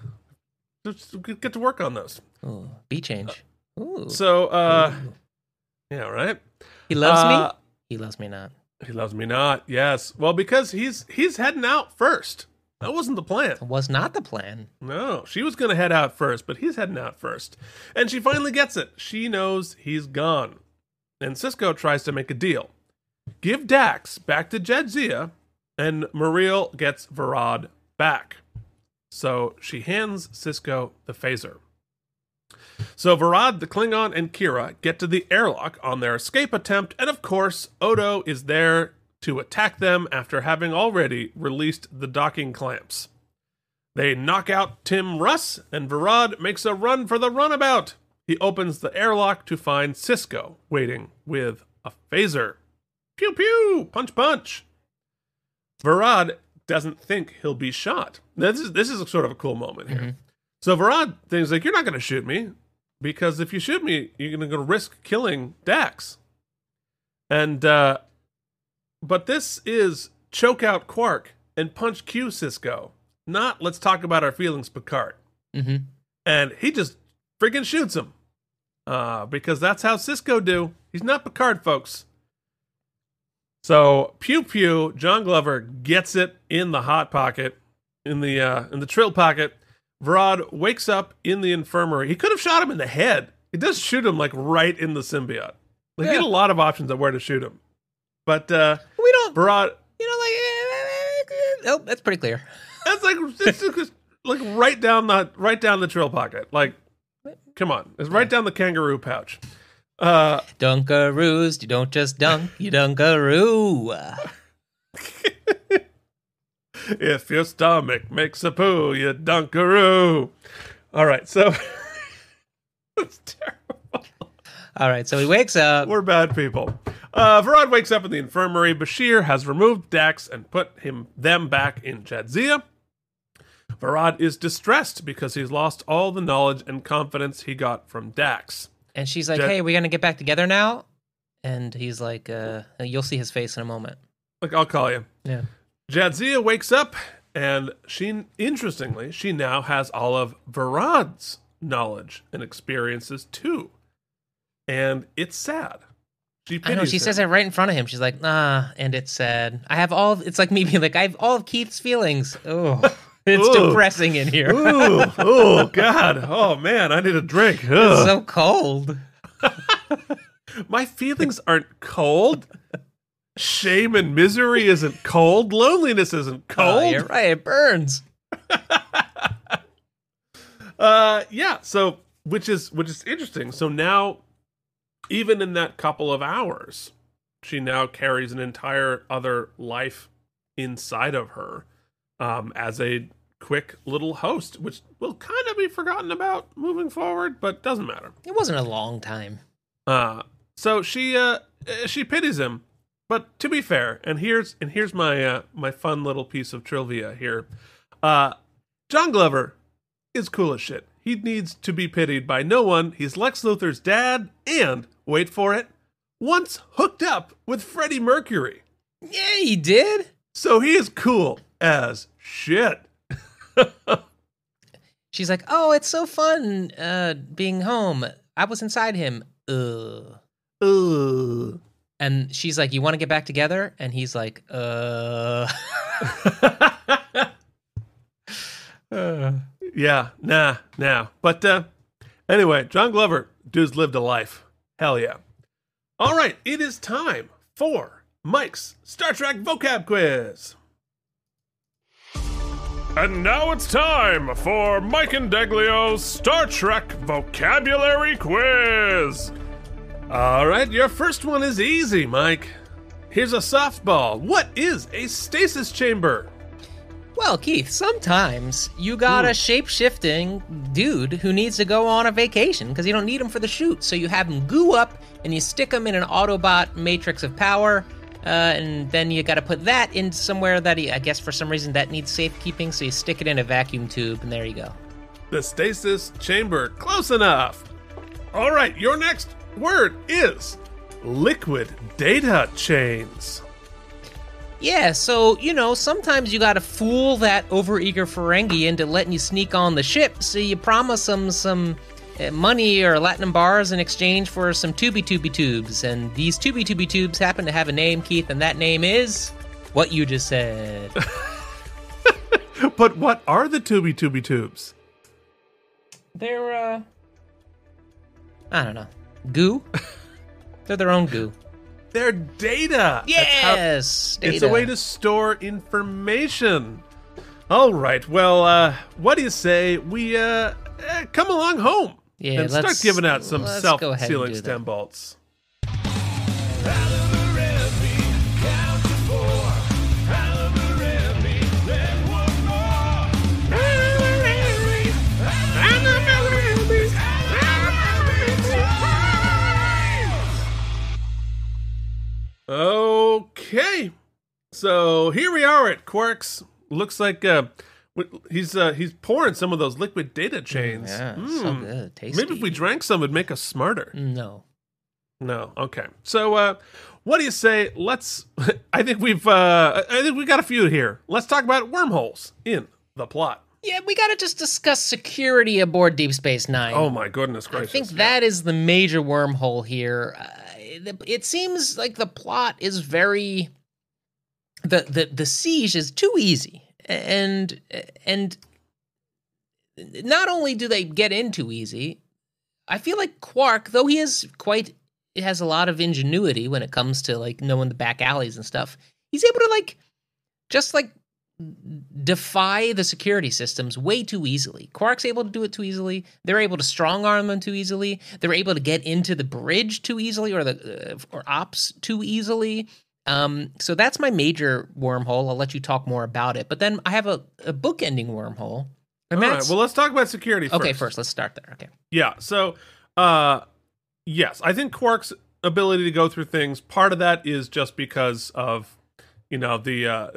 S1: Just get to work on those.
S2: Ooh, B change. Ooh.
S1: So, uh,
S2: Ooh.
S1: yeah, right.
S2: he loves
S1: Uh,
S2: me. He loves me not.
S1: He loves me not. Yes. Well, because he's he's heading out first. That wasn't the plan.
S2: Was not the plan.
S1: No, she was going to head out first, but he's heading out first. And she finally gets it. She knows he's gone. And Sisko tries to make a deal. Give Dax back to Jadzia, and Mareel gets Verad back. So she hands Sisko the phaser. So Verad, the Klingon, and Kira get to the airlock on their escape attempt, and of course, Odo is there to attack them after having already released the docking clamps. They knock out Tim Russ, and Verad makes a run for the runabout. He opens the airlock to find Sisko waiting with a phaser. Pew pew! Punch punch! Verad doesn't think he'll be shot. Now, This is this is sort of a cool moment here. So Verad thinks like, "You're not going to shoot me because if you shoot me, you're going to risk killing Dax." And uh, but this is choke out Quark and punch Q Sisko. Not let's talk about our feelings, Picard.
S2: hmm
S1: And he just freaking shoots him. Uh, because that's how Sisko do. He's not Picard, folks. So pew pew, John Glover gets it in the hot pocket, in the uh, in the trill pocket. Verad wakes up in the infirmary. He could have shot him in the head. He does shoot him like right in the symbiote. Like he had a lot of options of where to shoot him. But uh
S2: We don't,
S1: Verad
S2: you know, like, oh, that's pretty clear.
S1: That's like it's just like right down the right down the trill pocket. Like, come on, it's right down the kangaroo pouch. Uh,
S2: Dunkaroos, you don't just dunk, you dunkaroo.
S1: if your stomach makes a poo, you dunkaroo. All right, so it's terrible.
S2: All right, so he wakes up.
S1: We're bad people. Uh, Verad wakes up in the infirmary. Bashir has removed Dax and put him them back in Jadzia. Verad is distressed because he's lost all the knowledge and confidence he got from Dax.
S2: And she's like,
S1: Jet-
S2: "Hey, are we gonna get back together now?" And he's like, uh, "You'll see his face in a moment."
S1: Like, I'll call you.
S2: Yeah.
S1: Jadzia wakes up, and she, interestingly, she now has all of Verad's knowledge and experiences too. And it's sad. She
S2: I know. She
S1: him.
S2: says it right in front of him. She's like, "Nah," and it's sad. I have all. Of, it's like me being like, "I have all of Keith's feelings." Oh, it's
S1: Ooh.
S2: depressing in here.
S1: Ooh, oh God, oh man, I need a drink.
S2: It's so cold.
S1: My feelings aren't cold. Shame and misery isn't cold. Loneliness isn't
S2: Oh,
S1: cold.
S2: you're right. It burns.
S1: Uh, yeah. So, which is which is interesting. So now, even in that couple of hours, she now carries an entire other life inside of her, um, as a quick little host, which will kind of be forgotten about moving forward, but doesn't matter.
S2: It wasn't a long time.
S1: Uh, so she uh uh, she pities him, but to be fair, and here's and here's my uh my fun little piece of trivia here. Uh, John Glover is cool as shit. He needs to be pitied by no one. He's Lex Luthor's dad, and wait for it, once hooked up with Freddie Mercury.
S2: Yeah, he did.
S1: So he is cool as shit.
S2: She's like, "Oh, it's so fun uh, being home. I was inside him." Ugh.
S1: Ugh.
S2: And she's like, "You want to get back together?" And he's like, "Uh." Uh.
S1: Yeah, nah, nah. But uh anyway, John Glover, dude's lived a life. Hell yeah. All right, it is time for Mike's Star Trek vocab quiz. And now it's time for Mike and Deglio's Star Trek vocabulary quiz. All right, your first one is easy, Mike. Here's a softball. What is a stasis chamber?
S2: Well, Keith, sometimes you got a shape shifting dude who needs to go on a vacation because you don't need him for the shoot. So you have him goo up and you stick him in an Autobot matrix of power. Uh, and then you got to put that in somewhere that he, I guess for some reason that needs safekeeping. So you stick it in a vacuum tube, and there you go.
S1: The stasis chamber. Close enough. All right, your next word is liquid data chains.
S2: Yeah, so, you know, sometimes you gotta fool that overeager Ferengi into letting you sneak on the ship, so you promise them some money or Latinum bars in exchange for some tubey tubey tubes. And these tubey tubey tubes happen to have a name, Keith, and that name is what you just said.
S1: but what are the tubby tubby tubes?
S2: They're uh I don't know. Goo? They're their own goo.
S1: They're data. That's how-
S2: Yes.
S1: It's a way to store information. All right. Well, uh, what do you say we uh, eh, come along home
S2: Yeah,
S1: and start giving out some
S2: let's go ahead and
S1: self-sealing
S2: that.
S1: stem bolts? Okay. So here we are at Quarks. Looks like uh, he's uh, he's pouring some of those liquid data chains.
S2: Yeah, so
S1: Mm.
S2: good. Tasty.
S1: Maybe if we drank some, it'd make us smarter.
S2: No.
S1: No. Okay. So, uh, what do you say? Let's. I think we've. Uh, I think we got a few here. Let's talk about wormholes in the plot.
S2: Yeah, we gotta just discuss security aboard Deep Space Nine.
S1: Oh my goodness gracious!
S2: I think
S1: yeah.
S2: that is the major wormhole here. Uh, it, it seems like the plot is very the the the siege is too easy, and and not only do they get in too easy, I feel like Quark, though he is quite he has a lot of ingenuity when it comes to like knowing the back alleys and stuff. He's able to like just like defy the security systems way too easily. Quark's able to do it too easily. They're able to strong arm them too easily. They're able to get into the bridge too easily, or the uh, or ops too easily. Um, so that's my major wormhole. I'll let you talk more about it. But then I have a, a bookending wormhole. And
S1: All right. Well, let's talk about security first.
S2: okay, first let's start there. Okay.
S1: Yeah. So, uh, yes, I think Quark's ability to go through things. Part of that is just because of, you know, the uh,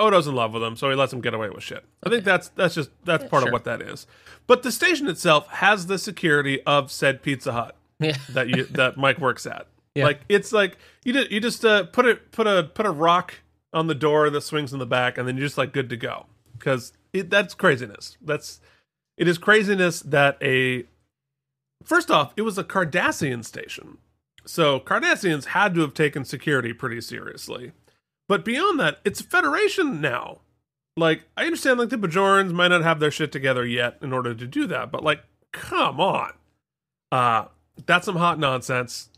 S1: Odo's in love with him, so he lets him get away with shit. I think that's that's just that's part
S2: sure.
S1: of what that is. But the station itself has the security of said Pizza Hut
S2: Yeah.
S1: that you that Mike works at.
S2: Yeah.
S1: Like it's like you just you just uh, put it put a put a rock on the door that swings in the back, and then you're just like good to go because that's craziness. That's it is craziness that a first off it was a Cardassian station, so Cardassians had to have taken security pretty seriously. But beyond that, it's a Federation now. Like I understand, like the Bajorans might not have their shit together yet in order to do that, but like, come on, uh, that's some hot nonsense.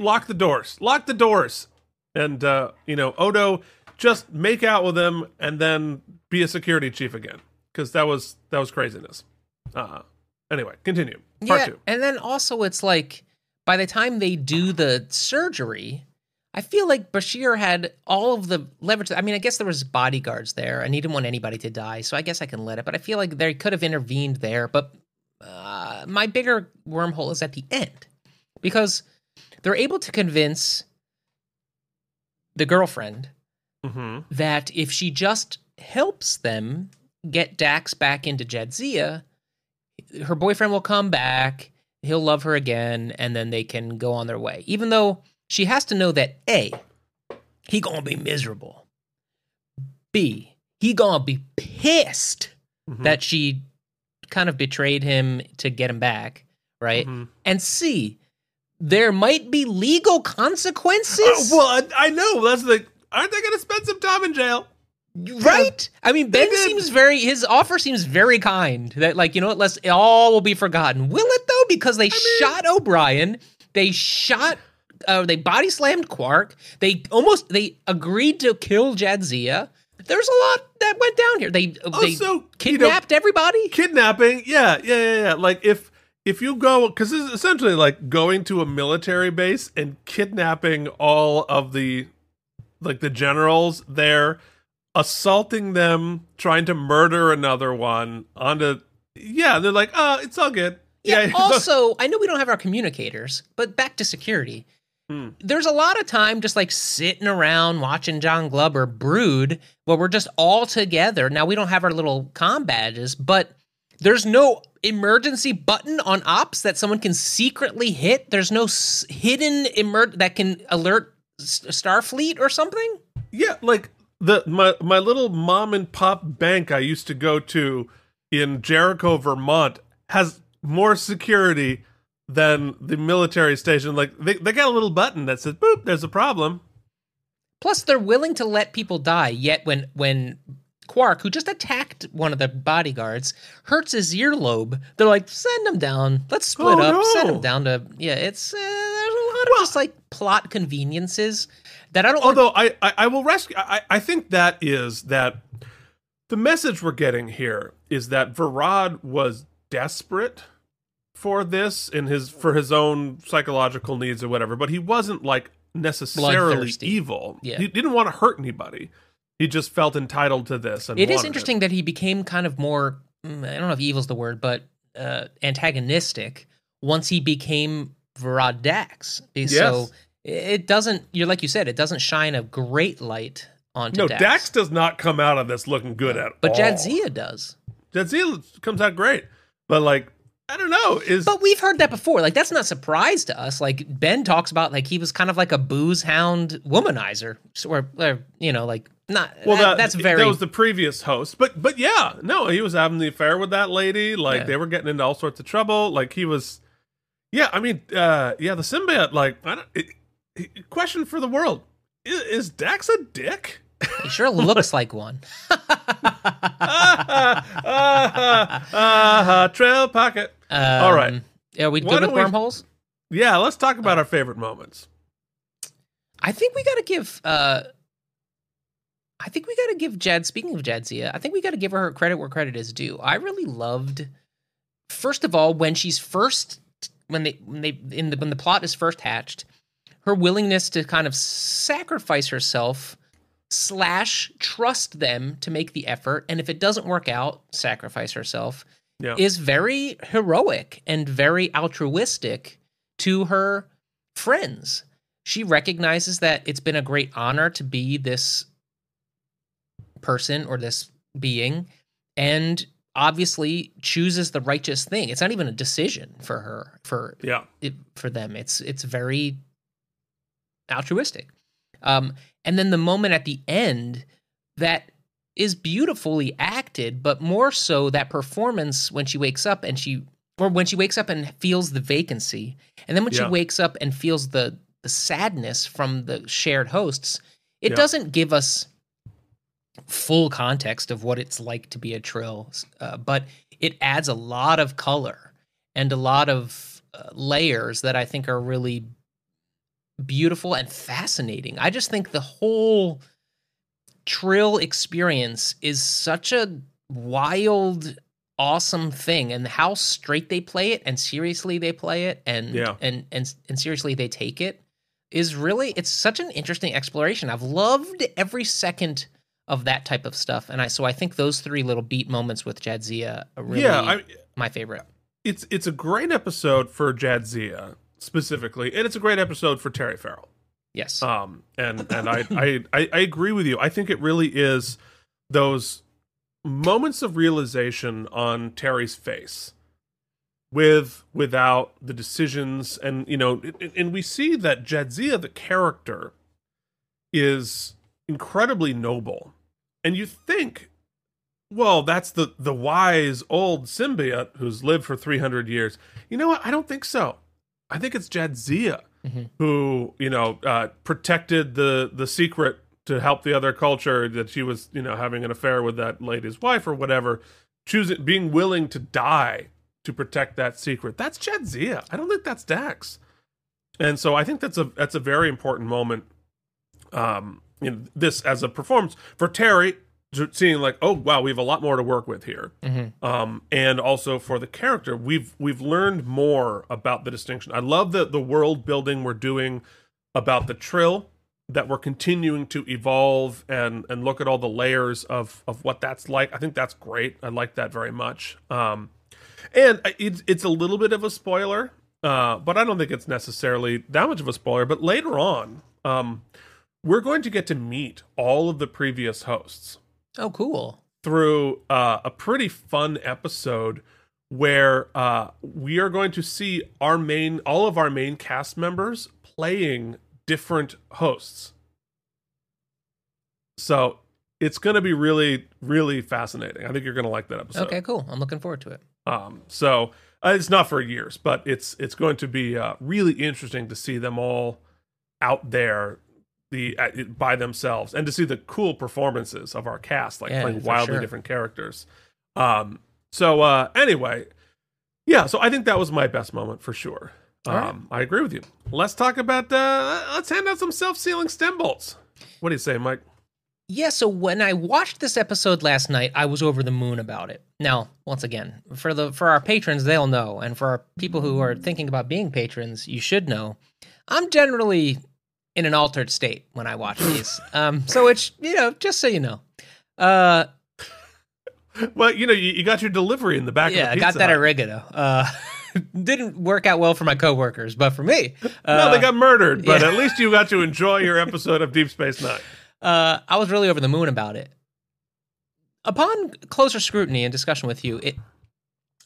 S1: Lock the doors. Lock the doors. And uh, you know, Odo, just make out with him and then be a security chief again. Because that was that was craziness. Uh anyway, continue. Part
S2: yeah,
S1: two.
S2: and then also it's like by the time they do the surgery, I feel like Bashir had all of the leverage. I mean, I guess there was bodyguards there, and he didn't want anybody to die, so I guess I can let it. But I feel like they could have intervened there. But uh, my bigger wormhole is at the end because they're able to convince the girlfriend
S1: Mm-hmm.
S2: that if she just helps them get Dax back into Jadzia, her boyfriend will come back, he'll love her again, and then they can go on their way. Even though she has to know that A, he gonna be miserable. B, he gonna be pissed
S1: Mhm.
S2: that she kind of betrayed him to get him back, right?
S1: Mhm.
S2: And C, there might be legal consequences.
S1: Uh, well, I, I know that's the. Aren't they going to spend some time in jail?
S2: Right? I mean, Ben seems very, his offer seems very kind. That, like, you know what, let's, it all will be forgotten. Will it, though? Because they shot O'Brien, they shot, uh, they body slammed Quark, they almost, they agreed to kill Jadzia. There's a lot that went down here. They, they
S1: Also, you know,
S2: kidnapped everybody.
S1: kidnapping yeah yeah yeah, yeah. like if if you go because this is essentially like going to a military base and kidnapping all of the like the generals there assaulting them trying to murder another one On onto yeah they're like oh it's all good
S2: Yeah. also, I know we don't have our communicators, but back to security.
S1: Hmm.
S2: There's a lot of time just like sitting around watching John Glover brood where we're just all together. Now we don't have our little com badges, but there's no emergency button on ops that someone can secretly hit. There's no s- hidden emer- that can alert S- Starfleet or something.
S1: Yeah, like the my my little mom and pop bank I used to go to in Jericho, Vermont has more security than the military station. Like they, they got a little button that says boop, there's a problem.
S2: Plus, they're willing to let people die. Yet when when Quark, who just attacked one of the bodyguards, hurts his earlobe. They're like, send him down. Let's split
S1: Oh,
S2: up. Send him down to yeah. It's uh, there's a lot of
S1: Well-
S2: just like plot conveniences that I don't. want
S1: Although I, I, I will rescue. I, I think that is that the message we're getting here is that Verad was desperate for this in his for his own psychological needs or whatever, but he wasn't like necessarily evil.
S2: Yeah.
S1: He didn't want to hurt anybody. He just felt entitled to this. And
S2: It is interesting that he became kind of more mm, I don't know if evil's the word, but uh, antagonistic once he became Verad Dax. Be- So it doesn't. You're like you said, it doesn't shine a great light onto
S1: No,
S2: Dax.
S1: Dax. does not come out of this looking good at
S2: but
S1: all.
S2: Jadzia does.
S1: Jadzia comes out great, but like I don't know is
S2: But we've heard that before. Like that's not a surprise to us. Like Ben talks about like he was kind of like a booze hound womanizer, or, or you know, like not.
S1: Well,
S2: that-
S1: that,
S2: that's very.
S1: that was the previous host, but but yeah, no, he was having the affair with that lady. Like
S2: Yeah.
S1: they were getting into all sorts of trouble. Like he was, yeah. I mean, uh, yeah, the symbiote. Like, I don't, it, it- question for the world: is, is Dax a dick?
S2: he sure looks like one.
S1: ah, ah, ah, trail pocket. All right.
S2: Um, Yeah, we
S1: Why
S2: good with
S1: don't we-
S2: wormholes.
S1: Yeah, let's talk about our favorite moments.
S2: I think we got to give. uh I think we got to give Jed, Speaking of Jadzia, I think we got to give her credit where credit is due. I really loved, first of all, when she's first when they when they in the when the plot is first hatched, her willingness to kind of sacrifice herself slash trust them to make the effort, and if it doesn't work out, sacrifice herself
S1: Yeah.
S2: is very heroic and very altruistic to her friends. She recognizes that it's been a great honor to be this person or this being and obviously chooses the righteous thing. It's not even a decision for her for
S1: Yeah,
S2: it, for them. It's it's very altruistic. Um, and then the moment at the end that is beautifully acted, but more so that performance when she wakes up and she or when she wakes up and feels the vacancy, and then when she wakes up and feels the the sadness from the shared hosts, it
S1: Yeah.
S2: doesn't give us full context of what it's like to be a trill, uh, but it adds a lot of color and a lot of uh, layers that I think are really beautiful and fascinating. I just think the whole Trill experience is such a wild, awesome thing, and how straight they play it and seriously they play it, and
S1: Yeah.
S2: and and and seriously they take it is really it's such an interesting exploration. I've loved every second of that type of stuff, and I so I think those three little beat moments with Jadzia are really
S1: yeah. I,
S2: my favorite.
S1: it's it's a great episode for Jadzia specifically, and it's a great episode for Terry Farrell.
S2: Yes.
S1: Um, and and I, I I I agree with you. I think it really is those moments of realization on Terry's face, with without the decisions, and you know, and, and we see that Jadzia, the character, is incredibly noble, and you think. Well, that's the the wise old symbiote who's lived for 300 years. You know what? I don't think so. I think it's Jadzia
S2: Mhm.
S1: who you know uh, protected the the secret to help the other culture that she was you know having an affair with that lady's wife or whatever choosing being willing to die to protect that secret that's Jadzia I don't think that's Dax and so I think that's a that's a very important moment um in this as a performance for Terry seeing like oh wow we have a lot more to work with here.
S2: Mhm.
S1: um, and also for the character we've we've learned more about the distinction. I love the the world building we're doing about the trill that we're continuing to evolve and and look at all the layers of of what that's like. I think that's great. I like that very much. Um and it's it's a little bit of a spoiler uh but i don't think it's necessarily that much of a spoiler. But later on um we're going to get to meet all of the previous hosts
S2: Oh, cool.
S1: through uh, a pretty fun episode where uh, we are going to see our main, all of our main cast members playing different hosts. So it's going to be really, really fascinating. I think you're going to like that episode.
S2: Okay, cool. I'm looking forward to it.
S1: Um, so uh, it's not for years, but it's it's going to be uh, really interesting to see them all out there the uh, by themselves and to see the cool performances of our cast like
S2: Yeah,
S1: playing wildly
S2: sure.
S1: different characters um so uh anyway yeah so i think that was my best moment for sure
S2: All right.
S1: um i agree with you let's talk about uh let's hand out some self-sealing stem bolts what do you say mike
S2: Yeah, so when I watched this episode last night, I was over the moon about it. Now, once again, for the for our patrons, they'll know, and for our people who are thinking about being patrons, you should know. I'm generally in an altered state when I watch these. um, so it's you know, just so you know. Uh,
S1: well you know you, you got your delivery in the back
S2: yeah,
S1: of
S2: I
S1: the
S2: got that oregano. Uh, didn't work out well for my coworkers, but for me, uh,
S1: no, they got murdered, but
S2: yeah.
S1: at least you got to enjoy your episode of Deep Space Nine.
S2: uh, I was really over the moon about it. Upon closer scrutiny and discussion with you, it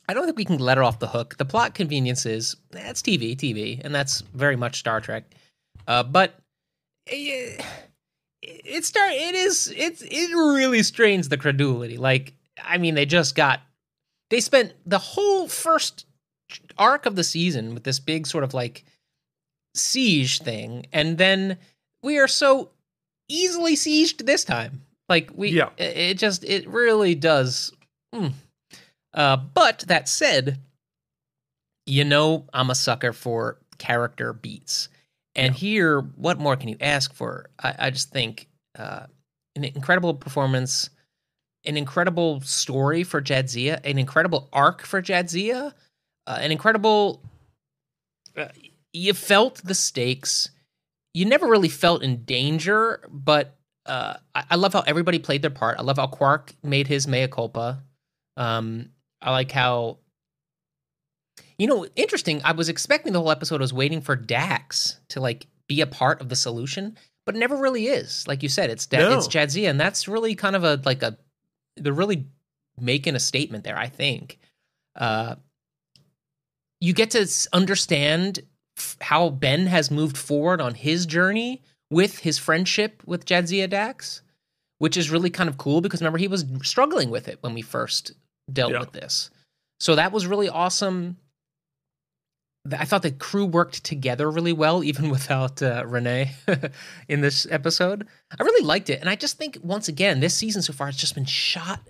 S2: I don't think we can let it off the hook. The plot conveniences, that's TV, TV, and that's very much Star Trek. Uh, but it, it start it is it's it really strains the credulity. Like I mean, they just got they spent the whole first arc of the season with this big sort of like siege thing, and then we are so easily sieged this time. Like we,
S1: Yeah.
S2: it, it just it really does. mm. Uh, but that said, you know I'm a sucker for character beats, and here, what more can you ask for? I, I just think uh, an incredible performance, an incredible story for Jadzia, an incredible arc for Jadzia, uh, an incredible. Uh, you felt the stakes. You never really felt in danger, but uh, I, I love how everybody played their part. I love how Quark made his mea culpa. Um, I like how, you know, interesting. I was expecting the whole episode. I was waiting for Dax to like be a part of the solution, but it never really is. Like you said, it's da-
S1: No.
S2: it's Jadzia, and that's really kind of a like a. They're really making a statement there. I think. Uh, you get to understand f- how Ben has moved forward on his journey with his friendship with Jadzia Dax, which is really kind of cool because remember he was struggling with it when we first dealt
S1: Yeah.
S2: with this. So that was really awesome. I thought the crew worked together really well, even without uh, René in this episode. I really liked it, and I just think once again, this season so far has just been shot,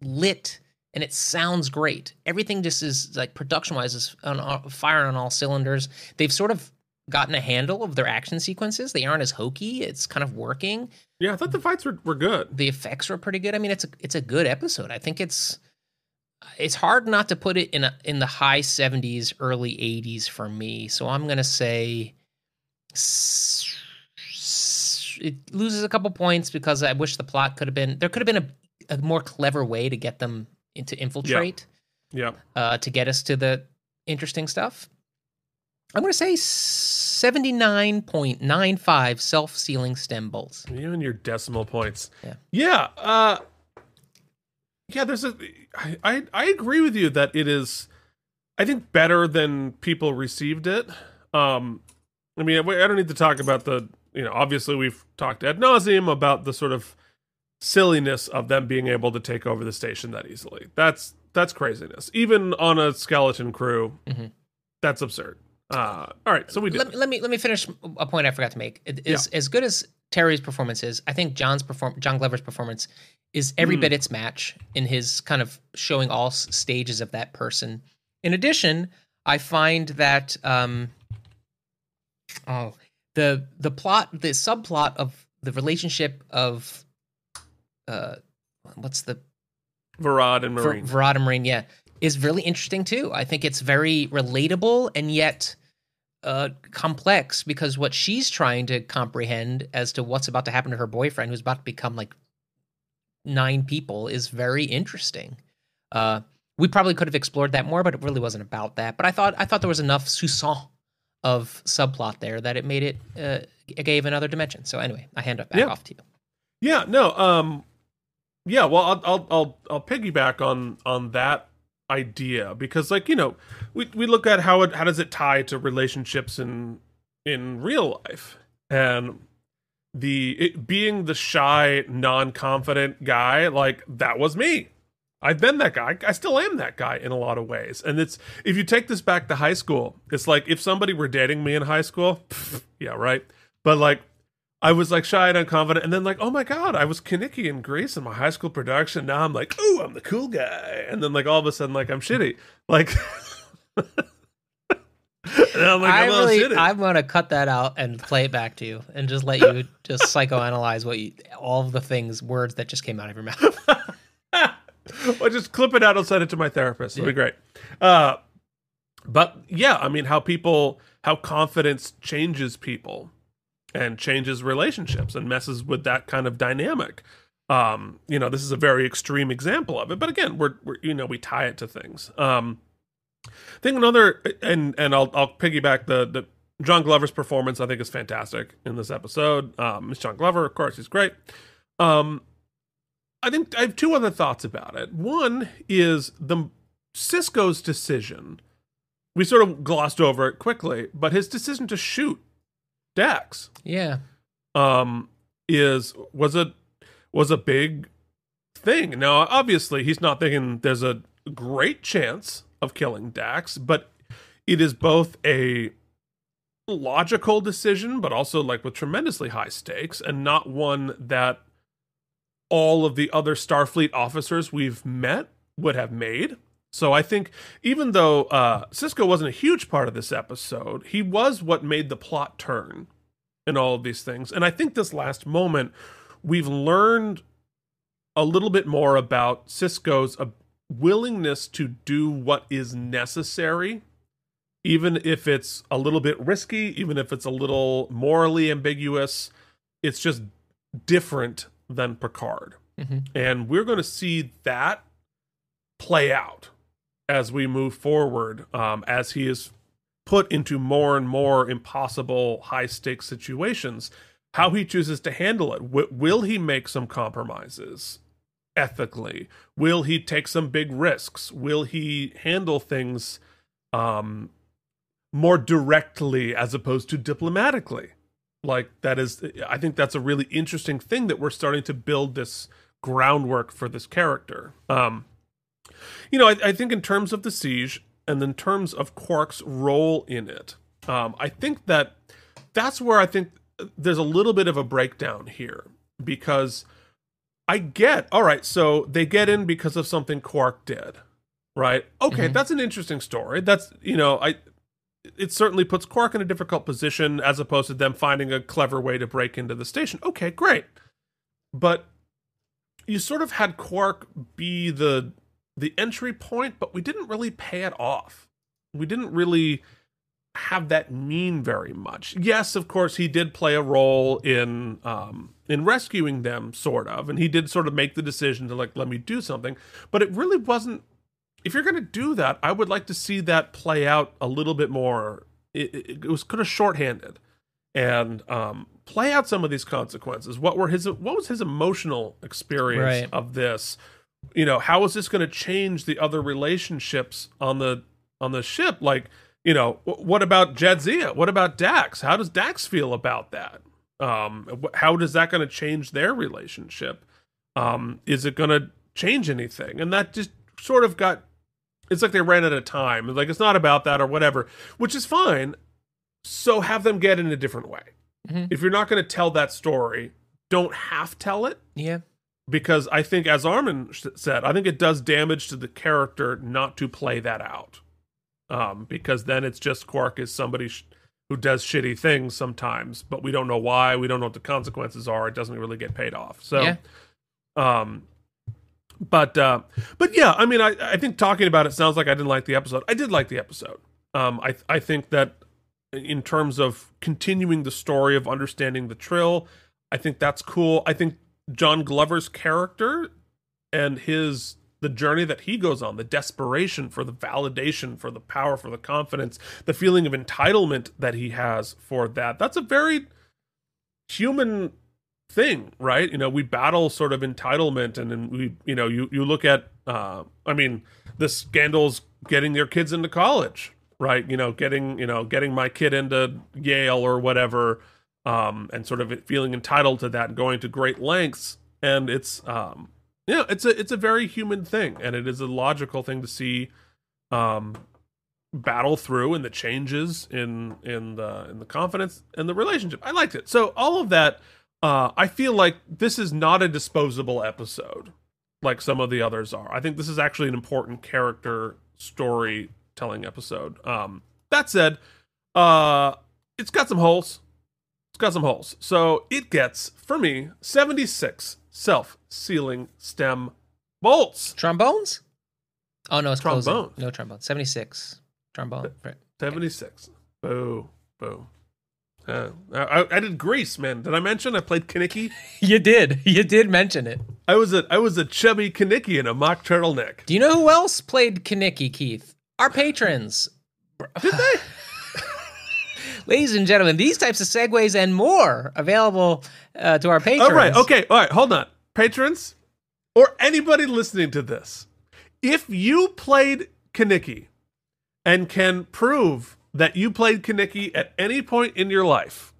S2: lit, and it sounds great. Everything just is like production wise is on all, firing on all cylinders. They've sort of gotten a handle of their action sequences. They aren't as hokey. It's kind of working.
S1: Yeah, I thought the fights were, were good.
S2: The effects were pretty good. I mean, it's a it's a good episode. I think it's it's hard not to put it in a, in the high 70s, early 80s for me. So I'm gonna say s- s- it loses a couple points because I wish the plot could have been there could have been a, a more clever way to get them into infiltrate
S1: Yeah.
S2: uh, to get us to the interesting stuff. I'm going to say 79.95 self sealing stem bolts.
S1: You and your decimal points.
S2: Yeah.
S1: Yeah. Uh, yeah. There's a. I, I I agree with you that it is. I think better than people received it. Um, I mean, I I don't need to talk about the. You know, obviously we've talked ad nauseum about the sort of silliness of them being able to take over the station that easily. That's that's craziness. Even on a skeleton crew,
S2: Mhm.
S1: that's absurd. Uh, all right, so we did.
S2: Let, let me let me finish a point I forgot to make. It is as good as Terry's performance is. I think John's perform John Glover's performance is every
S1: Mm.
S2: bit its match in his kind of showing all stages of that person. In addition, I find that um, oh the the plot the subplot of the relationship of uh what's the
S1: Verad and Mareel.
S2: Verada Mareel, yeah, is really interesting too. I think it's very relatable and yet uh, complex because what she's trying to comprehend as to what's about to happen to her boyfriend, who's about to become like nine people, is very interesting. Uh, we probably could have explored that more, but it really wasn't about that. But I thought I thought there was enough soupçon of subplot there that it made it uh, it gave another dimension. So anyway, I hand it back
S1: Yeah.
S2: off to you.
S1: Yeah, no, um yeah, well I'll I'll I'll I'll piggyback on on that idea because like, you know, we we look at how it how does it tie to relationships in in real life. And the it, being the shy, non-confident guy, like that was me. I've been that guy. I still am that guy in a lot of ways. And it's if you take this back to high school, it's like if somebody were dating me in high school, pff, yeah, right. But like I was like shy and unconfident, and then like, oh my god, I was Kenickie in Grease in my high school production. Now I'm like, oh, I'm the cool guy, and then like all of a sudden, like I'm shitty. Like, and I'm like,
S2: I
S1: I'm all
S2: really. I'm gonna cut that out and play it back to you, and just let you just psychoanalyze what you, all of the things, words that just came out of your mouth.
S1: I'll just clip it out. I'll send it to my therapist. It'll be great. Uh, but yeah, I mean, how people, how confidence changes people and changes relationships and messes with that kind of dynamic. Um, you know, this is a very extreme example of it, but again, we're, we're you know, we tie it to things. Um, I think another, and and I'll I'll piggyback the the John Glover's performance. I think is fantastic in this episode. Um, Miss John Glover, of course, he's great. Um, I think I have two other thoughts about it. One is the Sisko's decision. We sort of glossed over it quickly, but his decision to shoot Dax
S2: yeah,
S1: um, is was a was a big thing. Now, obviously, he's not thinking there's a great chance of killing Dax, but it is both a logical decision, but also like with tremendously high stakes, and not one that all of the other Starfleet officers we've met would have made. So I think even though uh, Sisko wasn't a huge part of this episode, he was what made the plot turn in all of these things. And I think this last moment, we've learned a little bit more about Sisko's uh, willingness to do what is necessary, even if it's a little bit risky, even if it's a little morally ambiguous. It's just different than Picard.
S2: Mhm.
S1: And we're going to see that play out as we move forward, um, as he is put into more and more impossible high stakes situations. How he chooses to handle it. W- will he make some compromises ethically? Will he take some big risks? Will he handle things um, more directly as opposed to diplomatically? Like, that is, I think that's a really interesting thing that we're starting to build this groundwork for this character. Um, you know, I, I think in terms of the siege and in terms of Quark's role in it, um, I think that that's where I think there's a little bit of a breakdown here because I get, all right, so they get in because of something Quark did, right? Okay,
S2: Mhm.
S1: that's an interesting story. That's, you know, I, it certainly puts Quark in a difficult position as opposed to them finding a clever way to break into the station. Okay, great. But you sort of had Quark be the the entry point, but we didn't really pay it off. We didn't really have that mean very much. Yes, of course, he did play a role in um, in rescuing them, sort of, and he did sort of make the decision to like let me do something. But it really wasn't. If you're going to do that, I would like to see that play out a little bit more. It, it, it was kind of shorthanded, and um, play out some of these consequences. What were his? What was his emotional experience
S2: Right.
S1: of this? you know how is this going to change the other relationships on the on the ship like you know what about jadzia? What about dax? How does dax feel about that? Um how does that going to change their relationship? Um is it going to change anything? And that just sort of got it's like they ran out of time. Like it's not about that or whatever which is fine. So have them get in a different way.
S2: Mhm.
S1: if you're not going to tell that story don't half tell it.
S2: Yeah,
S1: because I think, as Armin said, I think it does damage to the character not to play that out. Um, because then it's just Quark is somebody sh- who does shitty things sometimes, but we don't know why. We don't know what the consequences are. It doesn't really get paid off. So,
S2: Yeah.
S1: um, but uh, but yeah, I mean, I I think talking about it sounds like I didn't like the episode. I did like the episode. Um, I I think that in terms of continuing the story of understanding the Trill, I think that's cool. I think John Glover's character and his the journey that he goes on, the desperation for the validation, for the power, for the confidence, the feeling of entitlement that he has for that. That's a very human thing, right? You know, we battle sort of entitlement and then we you know, you you look at uh I mean, the scandals getting their kids into college, right? You know, getting, you know, getting my kid into Yale or whatever um, and sort of feeling entitled to that and going to great lengths. And it's, um, yeah, it's a it's a very human thing, and it is a logical thing to see, um, battle through and the changes in in the in the confidence and the relationship. I liked it. So all of that, uh, I feel like this is not a disposable episode like some of the others are. I think this is actually an important character storytelling episode. Um, that said, uh, it's got some holes. It's got some holes. So it gets for me 76 self-sealing stem bolts.
S2: Trombones? Oh no, it's
S1: Trombone.
S2: closing. No trombone. Seventy six trombone. Right.
S1: 76. Boo. Boo. Uh, I, I did Grease, man. Did I mention I played Kenickie?
S2: You did. You did mention it.
S1: I was a I was a chubby Kenickie in a mock turtleneck.
S2: Do you know who else played Kenickie, Keith? Our patrons.
S1: Did they?
S2: Ladies and gentlemen, these types of segues and more available uh, to our patrons.
S1: All right. Okay. All right. Hold on. Patrons or anybody listening to this, if you played Kenickie and can prove that you played Kenickie at any point in your life,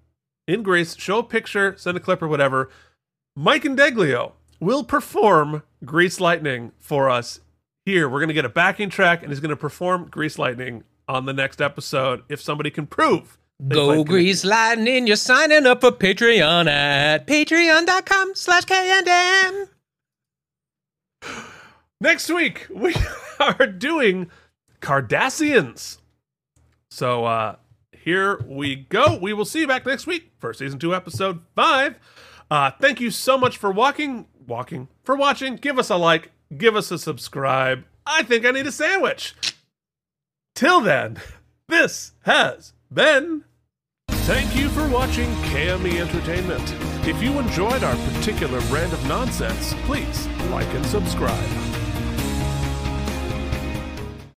S1: in Grease, show a picture, send a clip or whatever, Mike and Deglio will perform Grease Lightning for us here. We're going to get a backing track and he's going to perform Grease Lightning on the next episode if somebody can prove. They
S2: Go Grease Lightning, you're signing up for Patreon at patreon.com slash KandM.
S1: Next week, we are doing Cardassians. So uh here we go. We will see you back next week for season two, episode five. Uh thank you so much for walking, walking, for watching. Give us a like, give us a subscribe. I think I need a sandwich. Till then, this has been Thank you for watching KME Entertainment. If you enjoyed our particular brand of nonsense, please like and subscribe.